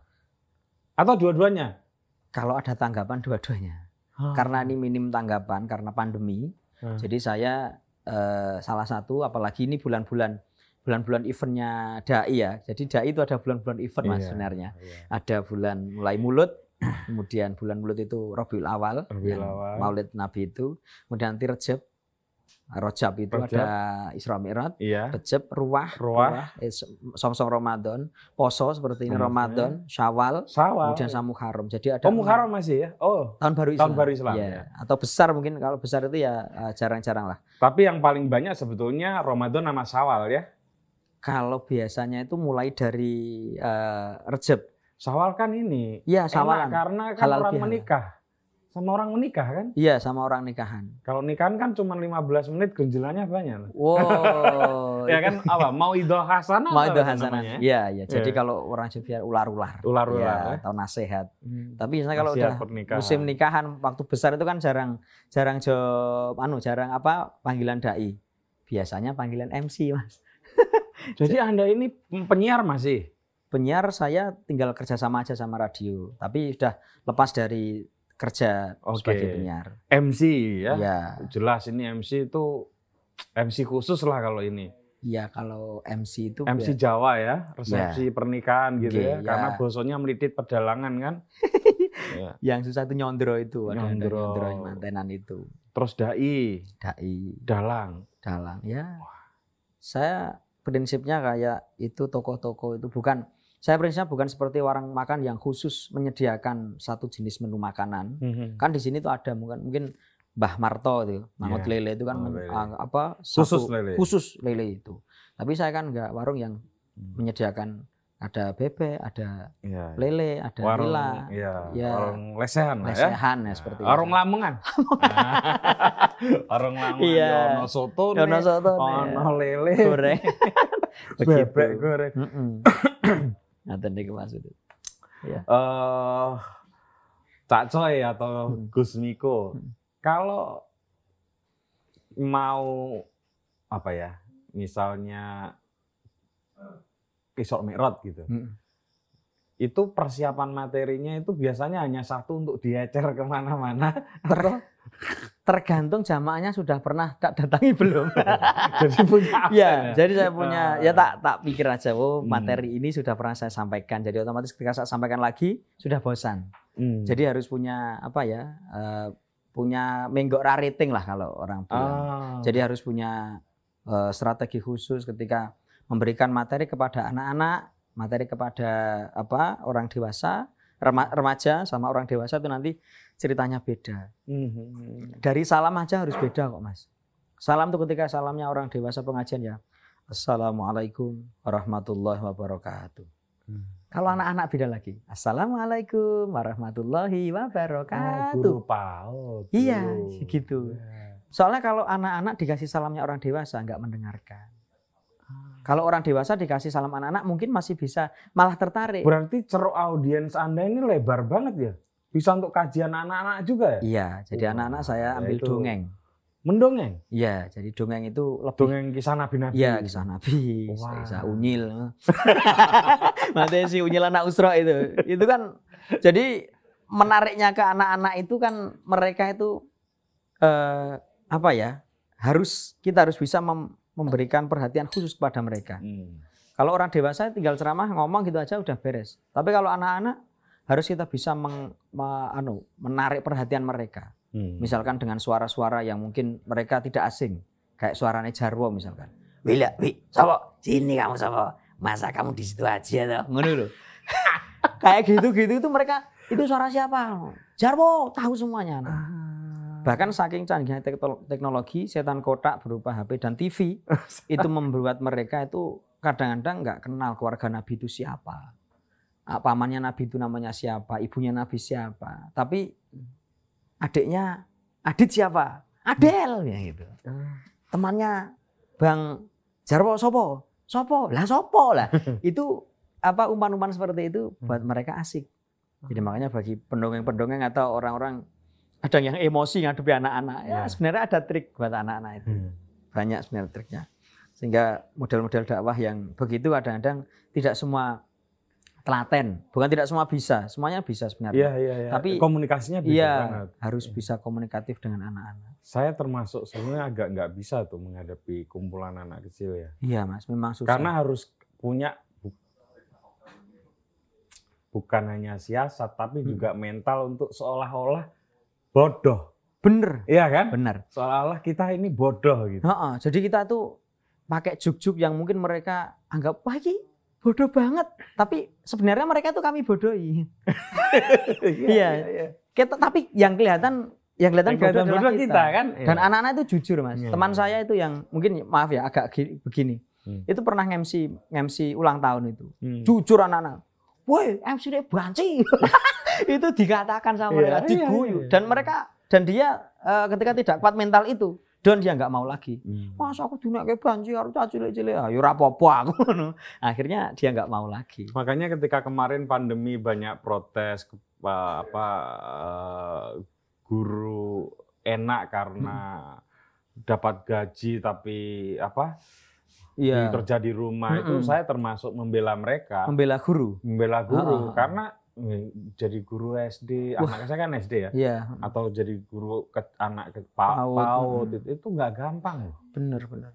Atau dua-duanya? Kalau ada tanggapan dua-duanya. Karena ini minim tanggapan karena pandemi. Hmm. Jadi saya eh, salah satu apalagi ini bulan-bulan bulan-bulan eventnya dai ya. Jadi dai itu ada bulan-bulan event mas Iya, sebenarnya. iya. Ada bulan mulai mulut, kemudian bulan mulut itu Rabiul Awal, Rabiul Awal. Maulid Nabi itu, kemudian nanti Rejab, Rojab itu Rajab. ada Isra Mi'raj, Iya. Rejab, Ruah, Ruah. eh, Songsong Ramadan, Poso seperti ini Ramadan. Ramadan, Syawal, Sawal. kemudian Samuharam. Jadi ada Oh, Muharram masih ya? Oh, tahun baru Islam. Tahun baru Islam, Iya. ya. Atau besar mungkin kalau besar itu ya eh, jarang-jarang lah. tapi yang paling banyak sebetulnya Ramadan sama Sawal ya. Kalau biasanya itu mulai dari eh, Rejab. Sawal kan ini. Iya, enak sawalan. karena kan Halal orang menikah. Sama orang menikah kan? Iya, sama orang nikahan. Kalau nikahan kan cuma 15 menit genjelannya banyak. Wow. ya kan apa? Mau idoh hasanah Mau itu hasanah. Iya, iya. Jadi Iya. kalau orang Jogja ular-ular. Ular-ular ya. atau nasihat. Hmm. Tapi biasanya kalau Nasihat udah pernikahan. musim nikahan waktu besar itu kan jarang jarang job anu jarang apa panggilan dai. Biasanya panggilan MC, Mas. Jadi Anda ini penyiar masih? Penyiar saya tinggal kerja sama aja sama radio tapi sudah lepas dari kerja Oke. sebagai penyiar MC ya? ya Jelas ini MC itu MC khusus lah kalau ini. ya kalau MC itu MC biar- Jawa ya, resepsi pernikahan gitu Oke, ya. ya. Karena bosonya melitit pedalangan kan. Ya. yang susah itu nyondro itu ada Nyondro. nyondro yang mantenan itu Terus dai, dai dalang. dalang ya saya prinsipnya kayak itu toko-toko itu bukan saya prinsipnya bukan seperti warung makan yang khusus menyediakan satu jenis menu makanan kan di sini tuh ada mungkin mungkin Mbah Marto itu mangut Iya, lele itu kan men- lele. ah, apa Khusus satu- lele. khusus lele itu tapi saya kan nggak warung yang Hmm. menyediakan ada bebek ada Iya. lele ada Warung, nila iya, Ya. warung lesehan ya. lesehan ya seperti Warung itu. Lamongan. Warung Lamongan. Iya. ya Ono soto, Ono soto, ono lele, goreng bebek goreng. Mm-mm. Ngaten niku maksudnya eh Cak Coy atau Hmm. Gus Miko, Hmm. kalau mau apa ya, misalnya Isra Mi'raj gitu, Mm. Itu persiapan materinya itu biasanya hanya satu untuk diecer ke mana-mana, atau tergantung jamaahnya sudah pernah tak datangi belum jadi punya apa ya jadi saya punya Ah. ya tak tak pikir aja oh Hmm. materi ini sudah pernah saya sampaikan jadi otomatis ketika saya sampaikan lagi sudah bosan Hmm. jadi harus punya apa ya eh, punya menggok rating lah kalau orang bilang Ah. jadi harus punya eh, strategi khusus ketika memberikan materi kepada anak-anak materi kepada apa orang dewasa rema- remaja sama orang dewasa itu nanti ceritanya beda Mhm. dari salam aja harus beda kok mas salam tuh ketika salamnya orang dewasa pengajian ya assalamualaikum warahmatullahi wabarakatuh Hmm. kalau anak-anak beda lagi assalamualaikum warahmatullahi Oh, wabarakatuh guru PAUD. Iya. Ya. soalnya kalau anak-anak dikasih salamnya orang dewasa nggak mendengarkan Kalau orang dewasa dikasih salam anak-anak mungkin masih bisa malah tertarik. Berarti ceruk audiens Anda ini lebar banget ya? Bisa untuk kajian anak-anak juga ya? Iya, jadi anak-anak saya ya ambil itu. dongeng. Mendongeng? Iya, jadi dongeng itu lebih Dongeng kisah Nabi-Nabi? Iya, kisah Nabi, Wah. kisah unyil. Nanti si unyil anak usro itu. Itu kan jadi menariknya ke anak-anak itu kan mereka itu eh, apa ya? Harus kita harus bisa mem- memberikan perhatian khusus kepada mereka. Hmm. Kalau orang dewasa tinggal ceramah ngomong gitu aja udah beres. Tapi kalau anak-anak harus kita bisa meng- me- anu, menarik perhatian mereka. Hmm. Misalkan dengan suara-suara yang mungkin mereka tidak asing. Kayak suaranya Jarwo misalkan. Wila, wi, sopo? Sini kamu sopo? Masa kamu di situ aja tuh? Ngono loh. Kayak gitu-gitu itu mereka itu suara siapa? Jarwo tahu semuanya. anak. Bahkan saking canggihnya teknologi, setan kotak berupa HP dan TV itu membuat mereka itu kadang-kadang nggak kenal keluarga Nabi itu siapa. Ah, Pamannya Nabi itu namanya siapa, ibunya Nabi siapa. Tapi adiknya Adit siapa? Adel ya gitu. Temannya Bang Jarwo Sopo? Sopo? Lah Sopo lah. itu apa umpan-umpan seperti itu buat mereka asik. Jadi makanya bagi pendongeng-pendongeng atau orang-orang ada yang emosi ngadepi anak-anak ya Ya. sebenarnya ada trik buat anak-anak itu Hmm. banyak sebenarnya triknya sehingga model-model dakwah yang begitu kadang-kadang tidak semua telaten bukan tidak semua bisa semuanya bisa Iya, sebenarnya iya, iya. Tapi- komunikasinya iya banget. harus bisa komunikatif dengan anak-anak Saya termasuk sebenarnya agak nggak bisa tuh menghadapi kumpulan anak kecil ya. iya mas memang susah Karena harus punya bu- bukan hanya siasat tapi Hmm. juga mental untuk seolah-olah bodoh. bener Iya kan? bener Seolah-olah kita ini bodoh gitu. Heeh, jadi kita tuh pakai juk-juk yang mungkin mereka anggap wah ini bodoh banget tapi sebenarnya mereka tuh kami bodohi Iya. kita tapi yang kelihatan yang kelihatan Yang bodoh bodoh kita. kita kan. Dan Iya. anak-anak itu jujur mas. Iya. Teman saya itu yang mungkin maaf ya agak gi- begini. Hmm. Itu pernah MC MC ulang tahun itu. Hmm. Jujur anak-anak. Woi MC dia banci. itu dikatakan sama Iya, mereka, iya, diguyu. iya. Dan mereka dan dia eh, ketika tidak kuat mental itu, don dia nggak mau lagi. Hmm. Masa aku dunia kayak banci harus cilik-cilik. Ayo rapopo aku. Akhirnya dia nggak mau lagi. Makanya ketika kemarin pandemi banyak protes ke- apa, apa eh, guru enak karena dapat gaji tapi apa Iya. kerja di rumah itu Mm-mm. saya termasuk membela mereka Membela guru. membela guru Ah. karena eh, jadi guru SD Wah. anak saya kan SD ya Iya, atau jadi guru ke anak ke pa- PAUD, PAUD mm. itu, nggak gampang bener bener.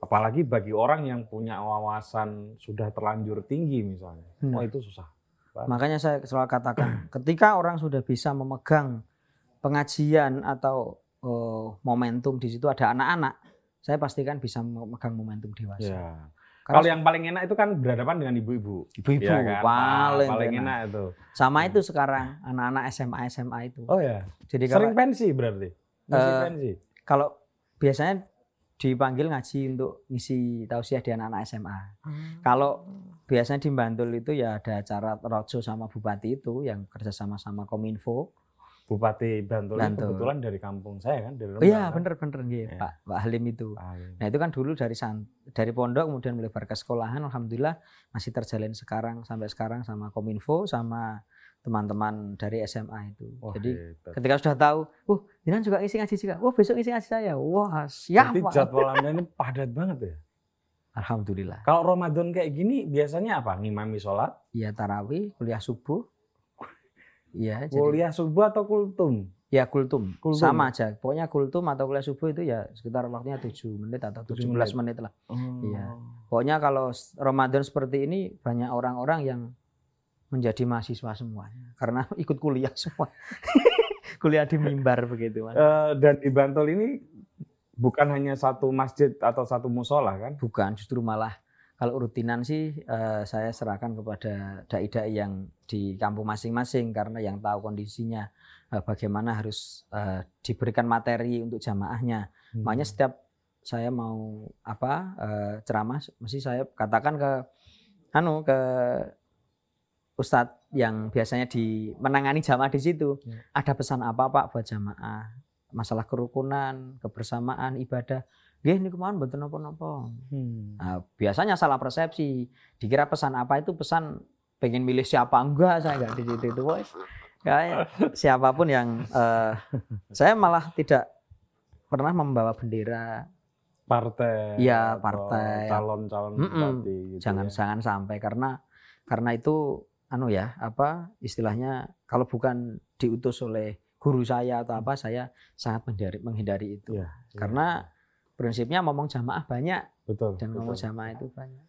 apalagi bagi orang yang punya wawasan sudah terlanjur tinggi misalnya Benar. oh itu susah Makanya saya selalu katakan, ketika orang sudah bisa memegang pengajian atau eh, momentum di situ ada anak-anak, saya pastikan bisa memegang momentum dewasa. ya kalau yang paling enak itu kan berhadapan dengan ibu-ibu ibu-ibu ya kan? paling, paling enak. enak itu Sama itu sekarang anak-anak SMA SMA itu. oh ya Jadi kalau sering pensi berarti Eh, pensi kalau biasanya dipanggil ngaji untuk ngisi tausiah di anak-anak SMA. Kalau biasanya di Bantul itu ya ada acara roadshow sama bupati itu yang kerja sama sama Kominfo. Bupati Bantul, Bantul. kebetulan dari kampung saya kan dari Oh iya Rembang, kan? bener-bener nggih, Iya. Pak Pak Halim itu. Ah, iya. Nah itu kan dulu dari san, dari pondok kemudian melebar ke sekolahan, alhamdulillah masih terjalin sekarang sampai sekarang sama Kominfo sama teman-teman dari SMA itu. Wah, Jadi hebat. ketika sudah tahu, uh jangan juga ngisi ngaji juga, wah besok ngisi ngaji saya, wah siap. Berarti Pak." jadwal Anda ini padat banget ya. Alhamdulillah. Kalau Ramadan kayak gini biasanya apa? Ngimami sholat, Iya tarawih, kuliah subuh. Iya, jadi kuliah subuh atau kultum? ya kultum. Kultum. sama aja. Pokoknya kultum atau kuliah subuh itu ya sekitar waktunya 7 menit atau 17 Tujuh menit. menit lah. Oh. Iya. Pokoknya kalau Ramadan seperti ini banyak orang-orang yang menjadi mahasiswa semuanya karena ikut kuliah semua. kuliah di mimbar begitu Mas. Eh, dan di Bantul ini bukan hanya satu masjid atau satu musola kan? Bukan, justru malah kalau rutinan sih eh, saya serahkan kepada dai-dai yang di kampung masing-masing karena yang tahu kondisinya eh, bagaimana harus eh, diberikan materi untuk jamaahnya. Hmm. Makanya setiap saya mau apa eh, ceramah mesti saya katakan ke anu ke ustadz yang biasanya di menangani jamaah di situ Ya. ada pesan apa pak buat jamaah masalah kerukunan kebersamaan ibadah Nggih niku mawon mboten napa-napa. Hmm. Nah, biasanya salah persepsi. Dikira pesan apa itu pesan pengen milih siapa enggak saya enggak di situ itu wes. Kayak siapa pun yang eh, saya malah tidak pernah membawa bendera. Partai. Iya, atau partai. Calon-calon Mm-mm. bupati gitu jangan ya. jangan sampai karena karena itu anu ya apa istilahnya kalau bukan diutus oleh guru saya atau apa saya sangat menghindari menghindari itu iya. karena prinsipnya ngomong jamaah banyak betul. dan ngomong betul. jamaah itu banyak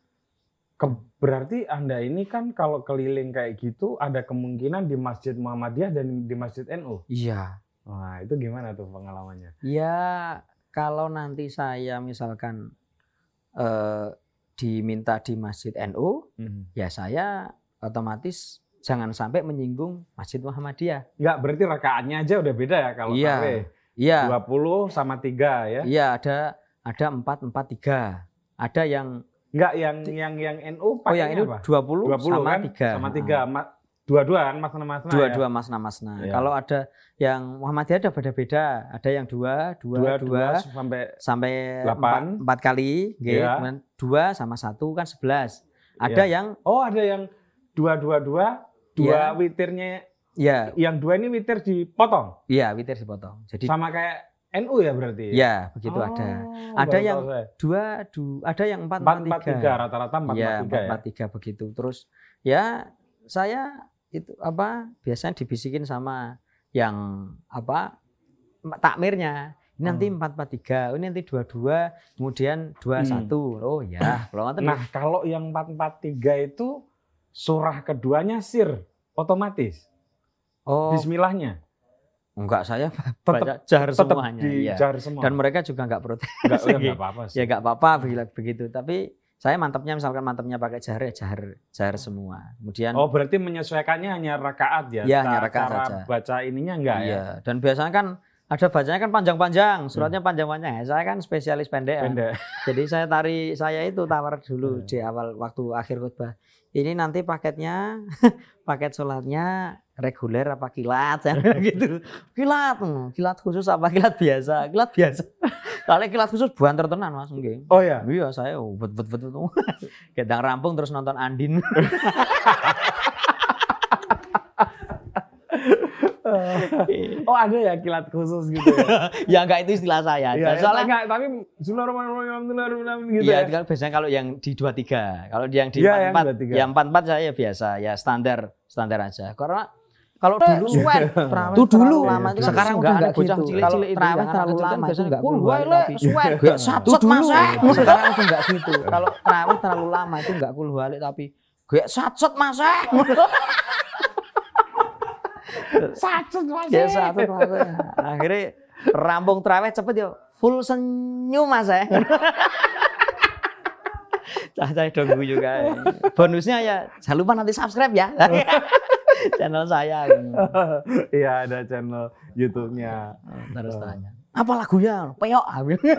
Ke- berarti Anda ini kan kalau keliling kayak gitu ada kemungkinan di Masjid Muhammadiyah dan di Masjid NU. iya Wah, itu gimana tuh pengalamannya? ya kalau nanti saya misalkan eh, diminta di masjid NU ya saya otomatis jangan sampai menyinggung masjid Muhammadiyah Enggak, berarti rakaatnya aja udah beda ya kalau Iya. iya 20 sama 3 ya. iya ada ada empat empat tiga ada yang Enggak yang yang yang NU Oh yang ini apa? 20, 20 sama kan? 3. Sama 3. Ma- dua-dua kan masna-masna Dua-dua ya? masna-masna. Iya. Kalau ada yang Muhammadiyah ada beda-beda. Ada yang dua, dua, dua, dua, dua sampai sampai Delapan. empat, empat kali. nggih. Iya. Kemudian dua sama satu kan sebelas. Ada Iya. yang Oh, ada yang dua dua dua dua witirnya ya, yang dua ini witir dipotong iya witir dipotong. Jadi sama kayak NU ya berarti. ya begitu Oh, ada. Ada yang saya. Dua, du, ada yang empat, empat empat, tiga. rata-rata empat Iya, empat tiga ya. empat tiga begitu. Terus ya saya itu apa biasanya dibisikin sama yang apa takmirnya. Ini nanti Hmm. empat empat tiga, ini nanti dua dua, kemudian dua Hmm. satu. Oh ya, kalau Nah, kalau yang empat empat tiga itu surah keduanya sir otomatis. oh Bismillahnya enggak saya tetap baca jar tetap semuanya. di iya. jar semua. Dan mereka juga enggak protes. enggak, Iya. enggak apa-apa sih. ya enggak apa-apa begitu. Tapi saya mantapnya misalkan mantapnya pakai jar ya jar jar semua. Kemudian Oh, berarti menyesuaikannya hanya rakaat ya? Iya, hanya rakaat cara saja. baca ininya enggak ya? Iya, dan biasanya kan ada bacanya kan panjang-panjang, suratnya panjang-panjang. Ya, Saya kan spesialis pendek. ya. Hmm. Pendek. Jadi saya tari saya itu tawar dulu Hmm. di awal waktu akhir khutbah. Ini nanti paketnya paket sholatnya reguler apa kilat ya gitu. Kilat, hmm, kilat khusus apa kilat biasa? Kilat biasa. Kalau kilat khusus buan tertenan Mas nggih. Oh ya. Iya, saya oh, bet bet bet. Gedang rampung terus nonton Andin. oh ada ya kilat khusus gitu ya? ya enggak itu istilah saya. Iya, Soalnya enggak, tapi Bismillahirrahmanirrahim gitu Iya, ya. kalau biasanya kalau yang di 23. Kalau yang di Iya, yang 44, 23. yang 44 saya biasa, ya standar, standar aja. Karena kalau dulu suwen, itu dulu lama itu kan sekarang nggak udah ada bocah gitu. cilik-cilik Kalau itu terawih yang terlalu lama itu nggak "Kul keluar, tapi suwen, nggak gak satu satu mas dulu. eh." Sekarang itu enggak gitu. Kalau terawih terlalu lama itu enggak kul wale tapi gak satu mas eh." Sacet mas. Ya satu mas eh. Akhirnya rampung terawih cepet yo. Full senyum mas eh. saya dong juga. Bonusnya ya jangan lupa nanti subscribe ya. Channel saya. Iya ada channel YouTube-nya. Terus Oh. tanya. Apa lagunya? Peyok.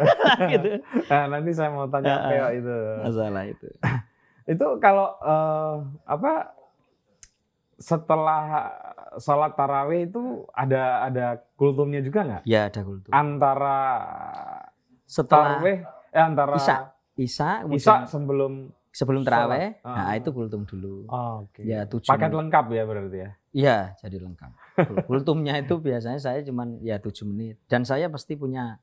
gitu. Nah, nanti saya mau tanya Peo itu. Masalah itu. Itu kalau eh, apa setelah sholat tarawih itu ada ada kultumnya juga nggak? Ya ada kultum. Antara Setelah tarawih eh antara. Isya, kemudian Isya sebelum sebelum terawih, sholat. nah Ah. itu kultum dulu. Oh, oke. Ya tujuh. Paket lengkap ya berarti ya. Iya, jadi lengkap. Kul- Kultumnya itu biasanya saya cuman ya tujuh menit. Dan saya pasti punya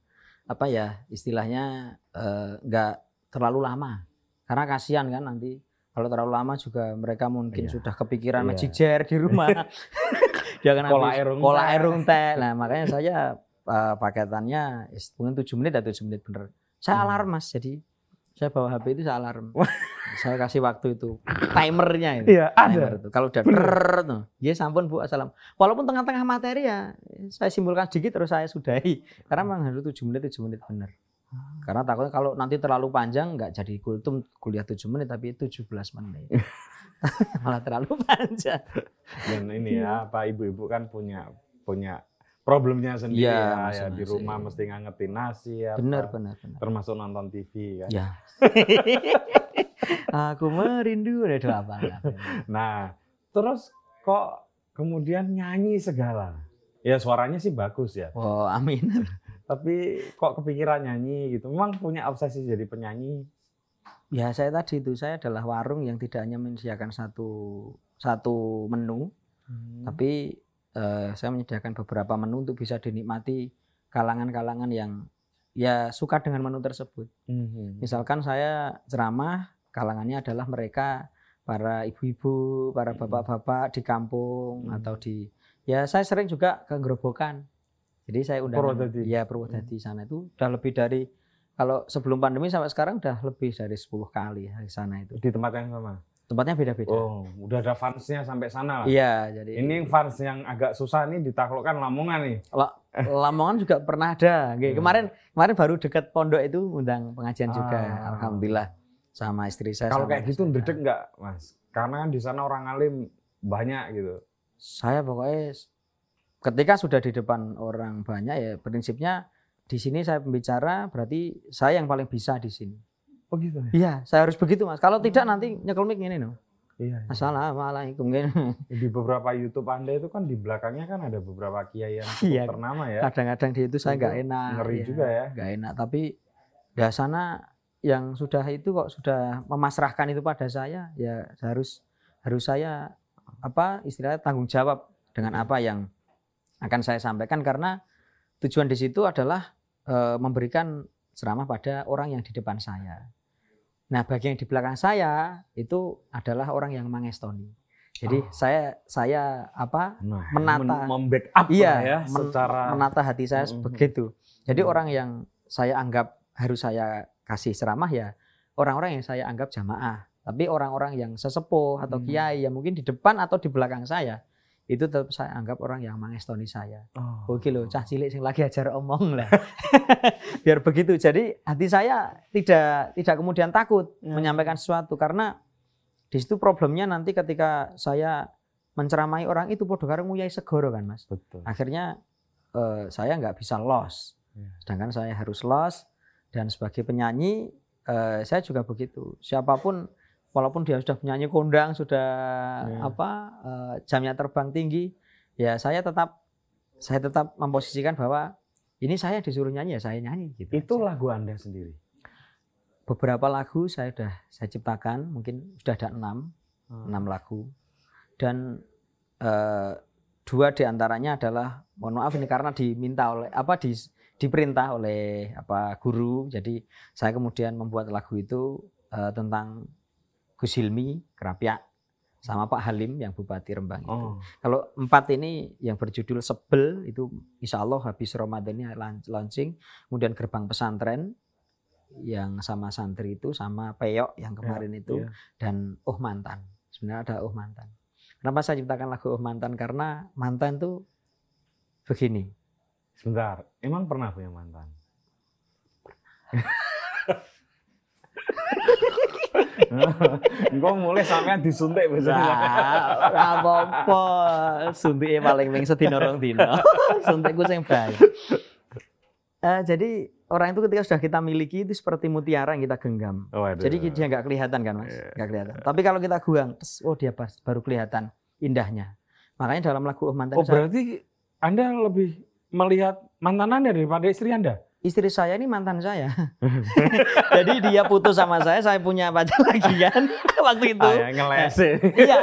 apa ya istilahnya eh, nggak terlalu lama. Karena kasihan kan nanti kalau terlalu lama juga mereka mungkin Iya. sudah kepikiran Iya. magic jar di rumah. Dia akan Kola habis erung kola teh. erung teh. Nah makanya saya eh, paketannya mungkin tujuh menit atau tujuh menit bener. Saya Hmm. alarm mas, jadi saya bawa HP itu saya alarm. saya kasih waktu itu timernya itu. Iya, Timer ada. itu. Kalau udah tuh, ya sampun Bu, assalam. Walaupun tengah-tengah materi ya, saya simpulkan sedikit terus saya sudahi. Karena memang harus 7 menit, 7 menit benar. Karena takutnya kalau nanti terlalu panjang nggak jadi kultum kuliah 7 menit tapi 17 menit. Malah terlalu panjang. Dan ini ya, Pak Ibu-ibu kan punya punya problemnya sendiri Iya, ya, ya di masing-masing. rumah mesti ngangetin nasi ya. Benar, benar, benar. Termasuk nonton TV kan. Ya. Aku merindu dua apa? Nah, terus kok kemudian nyanyi segala? Ya suaranya sih bagus ya. Oh, amin. tapi kok kepikiran nyanyi gitu. Memang punya obsesi jadi penyanyi. Ya saya tadi itu saya adalah warung yang tidak hanya menyediakan satu satu menu, Hmm. tapi eh, saya menyediakan beberapa menu untuk bisa dinikmati kalangan-kalangan yang ya suka dengan menu tersebut. Mhm. Misalkan saya ceramah, kalangannya adalah mereka para ibu-ibu, para Hmm. bapak-bapak di kampung Hmm. atau di ya saya sering juga ke Gerobokan. Jadi saya undang Purwodadi. ya Purwodadi sana itu udah lebih dari kalau sebelum pandemi sampai sekarang udah lebih dari 10 kali ya di sana itu. Di tempat yang sama. Tempatnya beda-beda. Oh, udah ada fansnya sampai sana lah. Iya, jadi Ini fans yang agak susah nih ditaklukkan Lamongan nih. Lamongan juga pernah ada. Oke, Hmm. Kemarin kemarin baru dekat pondok itu undang pengajian juga. Ah. Alhamdulillah sama istri saya. Kalau kayak gitu ndredeg nggak, Mas? Karena kan di sana orang alim banyak gitu. Saya pokoknya ketika sudah di depan orang banyak ya prinsipnya di sini saya pembicara berarti saya yang paling bisa di sini. Oh gitu ya? Iya, saya harus begitu mas. Kalau tidak nanti nyekel mic ini no. Iya. Assalamualaikum. Gini. Di beberapa YouTube Anda itu kan di belakangnya kan ada beberapa kiai yang Iya. ternama ya. Kadang-kadang di itu saya nggak Itu enak. Ngeri iya. juga ya. nggak enak. Tapi ya sana yang sudah itu kok sudah memasrahkan itu pada saya ya harus harus saya apa istilahnya tanggung jawab dengan Hmm. apa yang akan saya sampaikan karena tujuan di situ adalah eh, memberikan ceramah pada orang yang di depan saya. Nah, bagi yang di belakang saya itu adalah orang yang mengestoni. Jadi Oh. saya saya apa Nah, menata. mem- membackup iya ya men- secara menata hati saya Mhm. begitu. Jadi Mhm. orang yang saya anggap harus saya kasih ceramah ya orang-orang yang saya anggap jamaah. Tapi orang-orang yang sesepuh atau Hmm. kiai yang mungkin di depan atau di belakang saya itu tetap saya anggap orang yang mengestoni saya. Oh. Oke loh, cah cilik sing lagi ajar omong lah. Biar begitu. Jadi hati saya tidak tidak kemudian takut Ya. menyampaikan sesuatu karena di situ problemnya nanti ketika saya menceramai orang itu podo karo nguyai segoro kan Mas Betul. akhirnya eh, saya nggak bisa loss Ya. sedangkan saya harus loss dan sebagai penyanyi eh, saya juga begitu siapa pun walaupun dia sudah penyanyi kondang sudah Ya. apa eh, jamnya terbang tinggi ya saya tetap saya tetap memposisikan bahwa ini saya disuruh nyanyi ya saya nyanyi gitu Itu aja. lagu Anda sendiri. beberapa lagu saya sudah saya ciptakan mungkin sudah ada enam Hmm. enam lagu dan eh, dua di antaranya adalah mohon maaf ini karena diminta oleh apa di, diperintah oleh apa guru jadi saya kemudian membuat lagu itu eh, tentang Gus Hilmi Kerapiak sama Pak Halim yang Bupati Rembang itu. Oh. Kalau empat ini yang berjudul Sebel itu insya Allah habis Ramadan ini launching. Kemudian Gerbang Pesantren yang sama santri itu sama Peyok yang kemarin itu iya. dan Oh Mantan. Sebenarnya ada Oh Mantan. Kenapa saya ciptakan lagu Oh Mantan? Karena mantan tuh begini. Sebentar, emang pernah punya mantan? Engkau mulai sampean disuntik bisa. Ora apa-apa. Suntike paling ming sedina rong dina. Suntikku sing baik. Eh, jadi orang itu ketika sudah kita miliki itu seperti mutiara yang kita genggam. Waduh. Jadi dia nggak kelihatan kan mas, Iya. nggak kelihatan. Tapi kalau kita guang, oh dia pas, baru kelihatan indahnya. Makanya dalam lagu Oh Mantan Oh saya- berarti Anda lebih melihat mantan Anda daripada istri Anda? Istri saya ini mantan saya. Jadi dia putus sama saya, saya punya pacar lagi kan waktu itu. Ah, ngeles. Iya.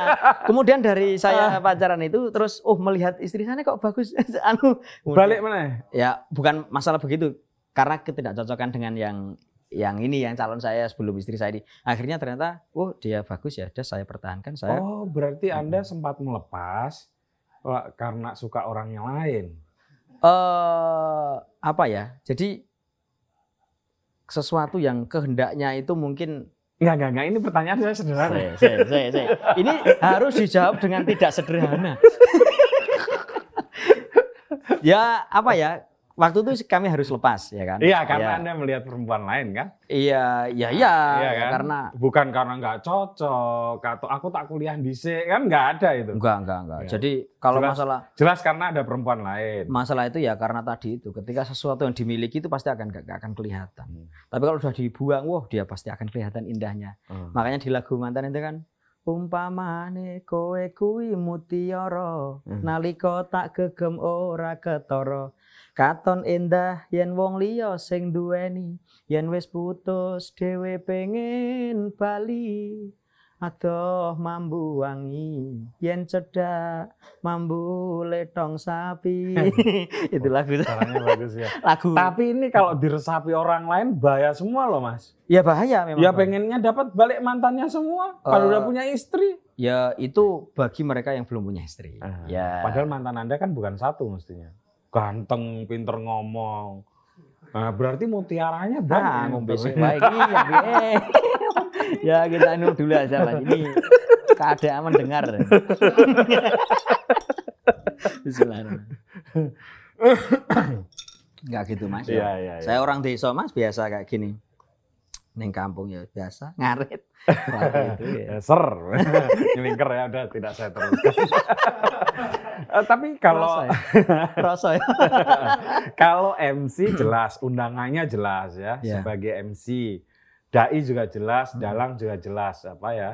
Kemudian dari saya pacaran itu terus oh melihat istri saya kok bagus anu Balik mana? ya bukan masalah begitu karena ketidakcocokan dengan yang yang ini yang calon saya sebelum istri saya ini akhirnya ternyata oh dia bagus ya udah saya pertahankan saya Oh berarti Anda sempat melepas karena suka orang yang lain. eh apa ya jadi sesuatu yang kehendaknya itu mungkin Enggak, enggak, enggak. Ini pertanyaan saya sederhana. Se- se- se- se. ini harus dijawab dengan tidak sederhana ya apa ya waktu itu kami harus lepas ya kan Iya, karena Ya. Anda melihat perempuan lain kan? iya iya iya Iya kan? karena Bukan karena nggak cocok atau aku tak kuliah di kan nggak ada itu. enggak enggak enggak Ya. jadi kalau Jelas. masalah Jelas karena ada perempuan lain. masalah itu ya karena tadi itu ketika sesuatu yang dimiliki itu pasti akan nggak akan kelihatan Hmm. tapi kalau sudah dibuang wah dia pasti akan kelihatan indahnya Hmm. makanya di lagu mantan itu kan umpamane kowe kuwi mutiara Hmm. nalika tak gegem ora ketara katon endah yen wong liya sing duweni yen wis putus dhewe pengen bali adoh mambu wangi yen cedak mambu letong sapi itu lagu bagus ya. lagu Tapi ini kalau diresapi orang lain bahaya semua loh mas. ya bahaya memang Ya pengennya dapat balik mantannya semua. Kalau Eh, udah punya istri. ya itu bagi mereka yang belum punya istri Ah, ya Padahal mantan anda kan bukan satu mestinya. Ganteng, pinter ngomong. Nah, berarti mutiaranya Nah, banyak. ngombe sing baik ya, Bi. ya kita anu dulu aja lah. Ini keadaan mendengar. Bismillahirrahmanirrahim. Enggak gitu, Mas. Iya, iya, iya. Saya orang desa, Mas, biasa kayak gini. Neng kampung ya biasa, ngarit. Waktu itu ya. Ya, ser. Nyelingker ya udah tidak saya teruskan. Eh, Tapi kalau Rasa ya. Rasa ya. kalau MC jelas, undangannya jelas ya Ya. sebagai MC. Dai juga jelas, dalang juga jelas apa ya.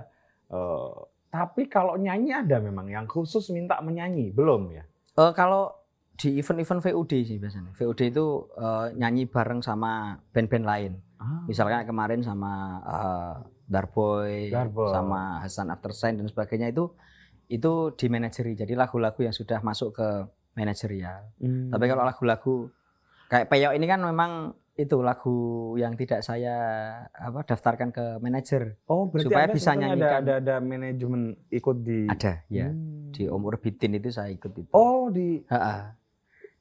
Eh, tapi kalau nyanyi ada memang yang khusus minta menyanyi, belum ya? Eh, kalau di event-event VOD sih biasanya. VOD itu eh, nyanyi bareng sama band-band lain. Misalkan kemarin sama eh, Darboy, Darboy. sama Hasan After Sign dan sebagainya itu itu di manajeri. Jadi lagu-lagu yang sudah masuk ke manajerial. Hmm. Tapi kalau lagu-lagu kayak Peyok ini kan memang itu lagu yang tidak saya apa daftarkan ke manajer. oh berarti supaya Anda bisa sebetulnya ada, nyanyikan. ada ada manajemen ikut di Ada ya. Hmm. Di Om Urbitin itu saya ikut itu. Oh di Ha-ha.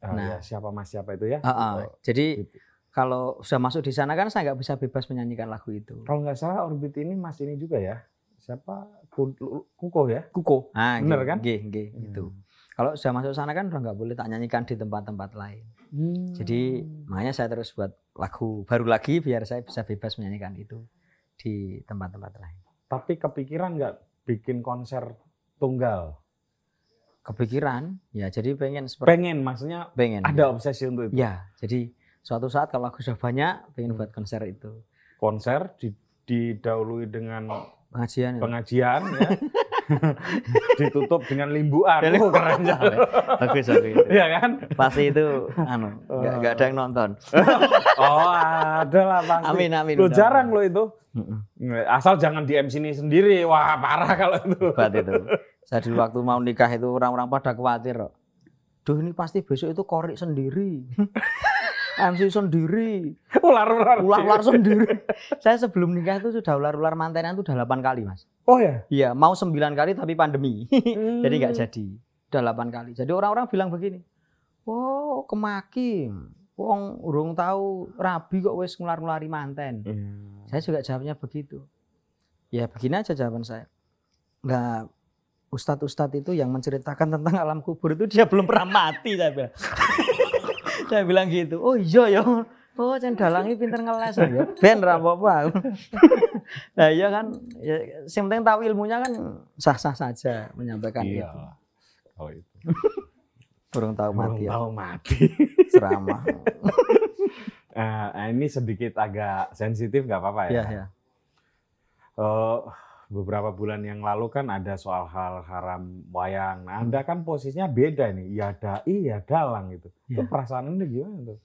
Ah, Nah. ya, siapa mas siapa itu ya? Ha-ha. Oh, Jadi gitu. kalau sudah masuk di sana kan saya nggak bisa bebas menyanyikan lagu itu. Kalau nggak salah orbit ini mas ini juga ya. Siapa? Ku- Kuko ya? Kuko. Ah, Bener kan? nggih, nggih, gitu. Kalau sudah masuk sana kan udah nggak boleh tak nyanyikan di tempat-tempat lain. Hmm. Jadi makanya saya terus buat lagu baru lagi biar saya bisa bebas menyanyikan itu di tempat-tempat lain. tapi kepikiran nggak bikin konser tunggal? Kepikiran, ya jadi pengen seperti Pengen, maksudnya pengen. ada obsesi untuk itu. Ya, jadi suatu saat kalau aku sudah banyak pengen Hmm. buat konser itu. Konser di- didahului dengan Pengajian. ya. pengajian ya. Ditutup dengan limbuan. Oh, keren ya. bagus bagus. Iya kan? Pasti itu anu nggak nggak ada yang nonton. Oh, ada lah pasti. Amin amin. Lo jarang lo itu. Asal jangan di MC ini sendiri. Wah, parah kalau itu. Hebat itu. Saya dulu waktu mau nikah itu orang-orang pada khawatir. Duh ini pasti besok itu korik sendiri. MC sendiri. Ular-ular. Ular-ular sendiri. Saya sebelum nikah itu sudah ular-ular mantenan itu udah 8 kali mas. Oh ya. Iya mau 9 kali tapi pandemi. Hmm. Jadi nggak jadi. Udah 8 kali. Jadi orang-orang bilang begini. Wow kemaki. Wong urung tahu rabi kok wis ngular-ngulari manten. Hmm. Saya juga jawabnya begitu. Ya begini aja jawaban saya. Nah, ustadz-ustadz itu yang menceritakan tentang alam kubur itu dia belum pernah mati saya bilang. saya bilang gitu. Oh iya ya. Oh, Cen Dalang ini pinter ngeles ya. Ben ra apa-apa. nah, iya kan. Ya, yang penting tahu ilmunya kan sah-sah saja menyampaikan Iya. itu. Oh itu. Burung tahu mati ya. tahu mati. Ceramah. Nah, ini sedikit agak sensitif nggak apa-apa ya. Iya, iya. Eh, beberapa bulan yang lalu kan ada soal hal haram wayang. Nah, Anda kan posisinya beda nih. Ya dai, ya dalang gitu. Itu Iya. perasaan Anda gimana tuh?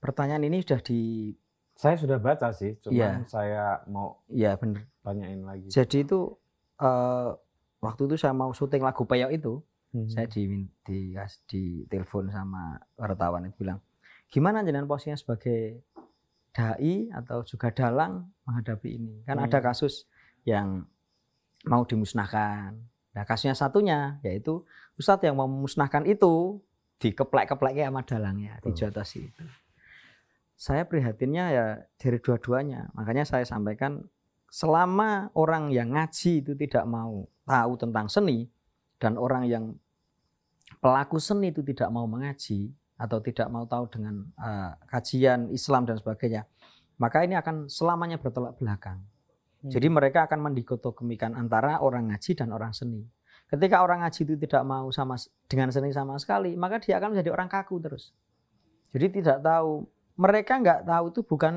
Pertanyaan ini sudah di Saya sudah baca sih, cuman Iya. saya mau ya benar. tanyain lagi. Jadi itu eh, waktu itu saya mau syuting lagu Peyok itu, Hmm. saya di di di telepon sama wartawan itu bilang gimana jenengan posisinya sebagai dai atau juga dalang menghadapi ini kan Hmm. ada kasus yang mau dimusnahkan nah kasusnya satunya yaitu ustadz yang mau memusnahkan itu dikeplek-kepleknya sama dalangnya Betul. dijotosi itu saya prihatinnya ya dari dua-duanya makanya saya sampaikan selama orang yang ngaji itu tidak mau tahu tentang seni dan orang yang pelaku seni itu tidak mau mengaji atau tidak mau tahu dengan eh, kajian Islam dan sebagainya, maka ini akan selamanya bertolak belakang. Hmm. Jadi mereka akan mendikotomikan antara orang ngaji dan orang seni. Ketika orang ngaji itu tidak mau sama dengan seni sama sekali, maka dia akan menjadi orang kaku terus. Jadi tidak tahu, mereka nggak tahu itu bukan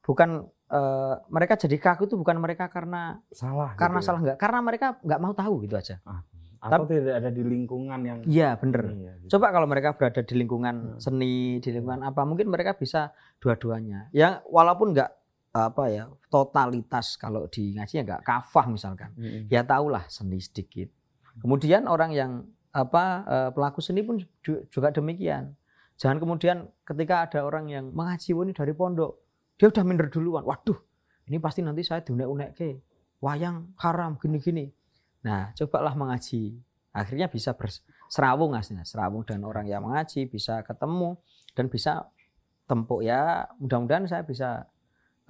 bukan eh, mereka jadi kaku itu bukan mereka karena Salah. karena gitu ya. salah nggak, karena mereka nggak mau tahu gitu aja. Atau tidak ada di lingkungan yang Iya bener. Iya, gitu. Coba kalau mereka berada di lingkungan Hmm. seni, di lingkungan apa, mungkin mereka bisa dua-duanya. Ya walaupun nggak apa ya totalitas kalau di ngaji ya nggak kafah misalkan. Mm-mm. Ya tahulah seni sedikit. Kemudian orang yang apa eh, pelaku seni pun ju- juga demikian. Jangan kemudian ketika ada orang yang mengaji "Wah, ini dari pondok, dia udah minder duluan. Waduh, ini pasti nanti saya diunek-unek ke wayang haram gini-gini. Nah, cobalah mengaji. Akhirnya bisa berserawung aslinya, serawung dan orang yang mengaji bisa ketemu dan bisa tempuk ya. Mudah-mudahan saya bisa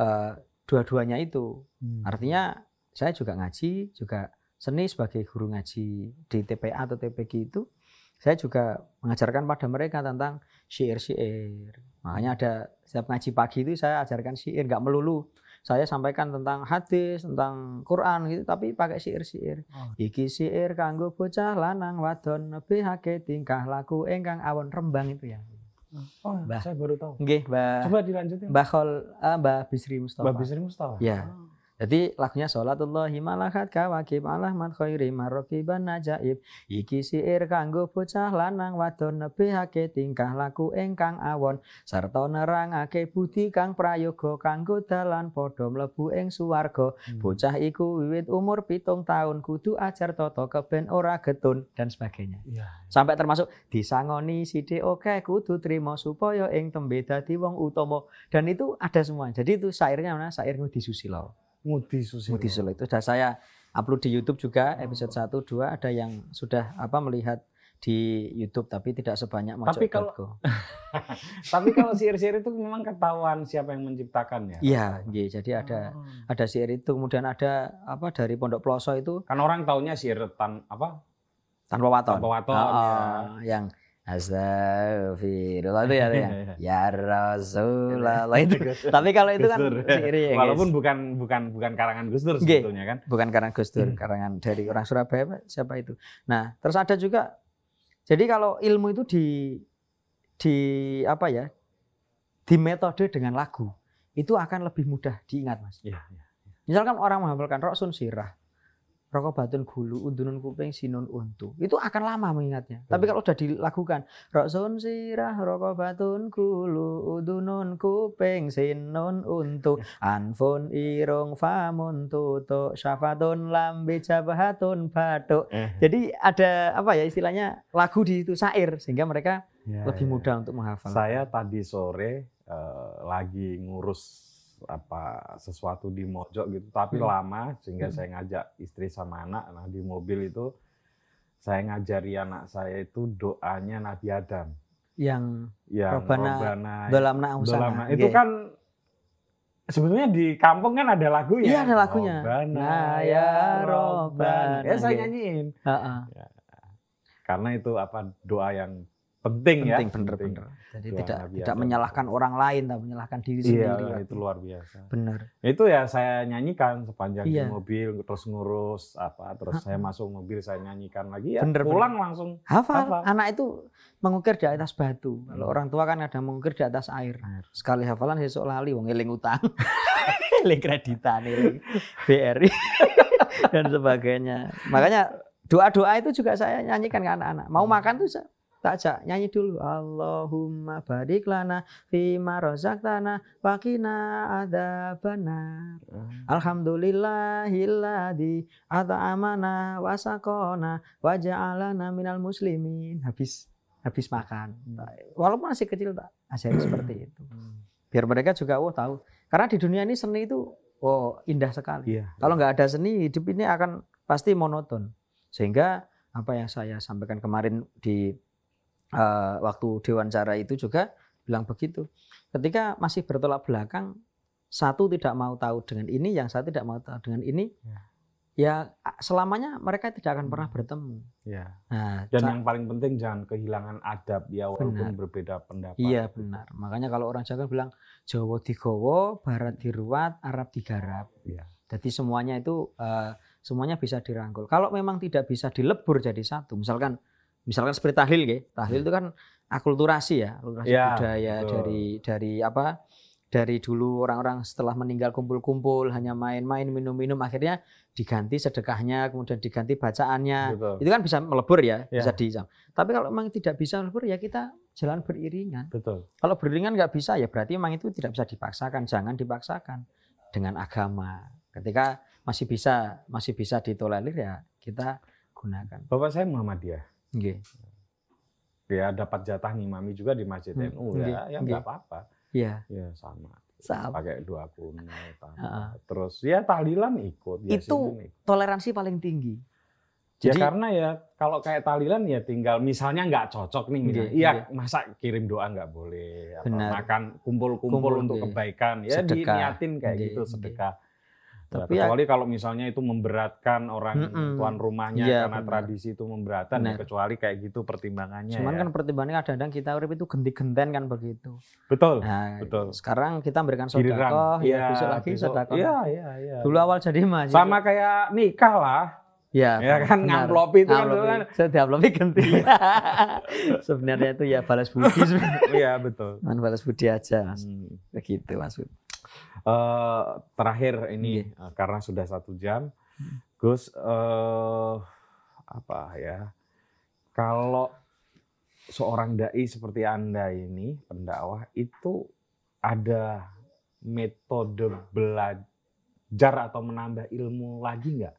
eh, dua-duanya itu. Hmm. Artinya saya juga ngaji, juga seni sebagai guru ngaji di TPA atau TPG itu, saya juga mengajarkan pada mereka tentang syair-syair. Makanya ada setiap ngaji pagi itu saya ajarkan syair, nggak melulu. Saya sampaikan tentang hadis, tentang Quran gitu, tapi pakai syair-syair. Oh. Iki syair kanggo bocah lanang wadon nebihake tingkah laku engkang awon rembang itu ya. Oh, Mbah. saya baru tahu. Nggih, Mbah Coba dilanjutin. Mbah Khol, eh, Mbah Bisri Mustafa. Mbak Bisri Mustafa. Ya. Oh. Jadi lagunya sholatullahi malakat kawakib alahmat khairi marokiban najaib Iki siir kanggo bocah lanang wadon nebihake tingkah laku engkang awon Serta nerangake budi kang prayoga kanggo dalan padha mlebu ing suwarga Hmm. Bocah iku wiwit umur pitung tahun kudu ajar tata keben ora getun dan sebagainya Iya. Sampai termasuk disangoni sithik oke kudu trimo supaya ing tembe dadi wong utama dan itu ada semua. Jadi itu syairnya mana? Syair Ngudi Susilo. Mudi Susilo. Ngudi Susilo itu sudah saya upload di YouTube juga episode 1 2 ada yang sudah apa melihat di YouTube tapi tidak sebanyak Tapi kalau-. Tapi kalau syair-syair itu memang ketahuan siapa yang menciptakannya. Iya, iya. jadi ada Oh. ada syair itu kemudian ada apa dari Pondok Ploso itu Kan orang taunya syair tan apa? tanpa waton. Tanpa waton, Oh, ya. yang Astagfirullah itu ya, itu ya. Ya Rasulullah itu. Tapi kalau itu kan syair ya, Walaupun bukan bukan bukan karangan Gus Dur sebetulnya kan. bukan karena Gus Dur, Hmm. karangan dari orang Surabaya siapa itu. Nah, terus ada juga jadi kalau ilmu itu di di apa ya? di metode dengan lagu itu akan lebih mudah diingat, Mas. Iya, iya. Misalkan orang menghafalkan roksun sirah, rokok batun gulu, undunun kuping, sinun untu. Itu akan lama mengingatnya. Tapi kalau udah dilakukan, roksun sirah, rokok batun gulu, undunun kuping, sinun untu, anfun irung famun tutuk, syafatun lambe jabahatun batuk. Eh. Jadi ada apa ya istilahnya lagu di itu syair sehingga mereka Ya, lebih ya. mudah untuk menghafal. Saya tadi sore eh, lagi ngurus apa sesuatu di Mojok gitu, tapi Hmm. lama sehingga Hmm. saya ngajak istri sama anak. Nah di mobil itu saya ngajari anak saya itu doanya Nabi Adam yang yang Robbana dalam nausana. Itu kan sebetulnya di kampung kan ada lagunya. Iya, ada lagunya. Robbana Nah, ya ya Robbana. Ya saya nyanyiin. Heeh. Karena itu apa doa yang penting, ya. penting bener-bener. Jadi Doa tidak Nabi tidak menyalahkan orang lain, tapi menyalahkan diri Iya, sendiri. itu luar biasa. Benar. Itu ya saya nyanyikan sepanjang Iya. di mobil terus ngurus apa terus saya masuk mobil saya nyanyikan lagi ya Bener, pulang langsung Hafal. Hafal. Anak itu mengukir di atas batu. Kalau Hmm. orang tua kan ada mengukir di atas air. Air. Sekali hafalan besok lali wong eling utang. eling kreditan, eling BRI dan sebagainya. Makanya doa-doa itu juga saya nyanyikan ke anak-anak. Mau Hmm. makan tuh saya tak ajak nyanyi dulu Allahumma barik lana fima razaqtana wa qina adzabannar Alhamdulillahilladzi at'amana wa saqana wa ja'alana minal muslimin. Habis habis makan. Walaupun masih kecil tak ajari seperti itu. Biar mereka juga oh tahu. Karena di dunia ini seni itu oh indah sekali. Iya. Kalau nggak ada seni hidup ini akan pasti monoton. Sehingga apa yang saya sampaikan kemarin di eh, waktu diwawancara itu juga bilang begitu. Ketika masih bertolak belakang, satu tidak mau tahu dengan ini, yang satu tidak mau tahu dengan ini, Ya. ya selamanya mereka tidak akan pernah bertemu. Iya. Nah, Dan yang paling penting jangan kehilangan adab ya walaupun Benar. berbeda pendapat. iya benar. Makanya kalau orang Jawa bilang Jawa digowo, Barat diruat, Arab digarap. Iya. Jadi semuanya itu eh, semuanya bisa dirangkul. Kalau memang tidak bisa dilebur jadi satu, misalkan misalkan seperti tahlil ya. Tahlil itu kan akulturasi ya, akulturasi Iya, budaya betul. dari dari apa? dari dulu orang-orang setelah meninggal kumpul-kumpul hanya main-main minum-minum akhirnya diganti sedekahnya kemudian diganti bacaannya Betul. itu kan bisa melebur ya, Ya. bisa dijam tapi kalau memang tidak bisa melebur ya kita jalan beriringan Betul. kalau beriringan nggak bisa ya berarti memang itu tidak bisa dipaksakan jangan dipaksakan dengan agama ketika masih bisa masih bisa ditolerir ya kita gunakan Bapak saya Muhammadiyah. Nggih. Dia dapat jatah ngimami juga di Masjid Hmm, NU ya, ya nggak apa-apa. Iya, Ya sama. sama. Pakai dua. Heeh. terus ya tahlilan ikut. ya Itu ikut. toleransi paling tinggi. ya Jadi karena ya kalau kayak tahlilan ya tinggal misalnya nggak cocok nih, misalnya. Iya nggih. masa kirim doa nggak boleh, apa, Benar. makan kumpul-kumpul Kumpul, untuk nggih. kebaikan, ya Sedekah. diniatin kayak Nggih, gitu sedekah. Ya, Tapi ya- kecuali kalau misalnya itu memberatkan orang Mm-mm. tuan rumahnya Iya, karena benar. tradisi itu memberatkan, ya Benar. kecuali kayak gitu pertimbangannya. cuman ya. kan pertimbangannya kadang-kadang kita urip itu genti-genten kan begitu. betul. Nah, betul. sekarang kita memberikan sedekah, ya Iya, besok lagi sedekah. Iya, iya, iya. Dulu awal jadi masih sama kayak nikah lah. ya, Ya kan, benar. ngamplopi itu kan Ngamplopi. dulu kan. Saya diamplopi ganti. Sebenarnya itu ya balas budi. Iya, betul. Cuman balas budi aja, Mas. Hmm. Begitu maksud. Eh, terakhir ini Iya. eh, karena sudah satu jam. Gus eh, apa ya? Kalau seorang dai seperti anda ini pendakwah itu ada metode belajar atau menambah ilmu lagi nggak?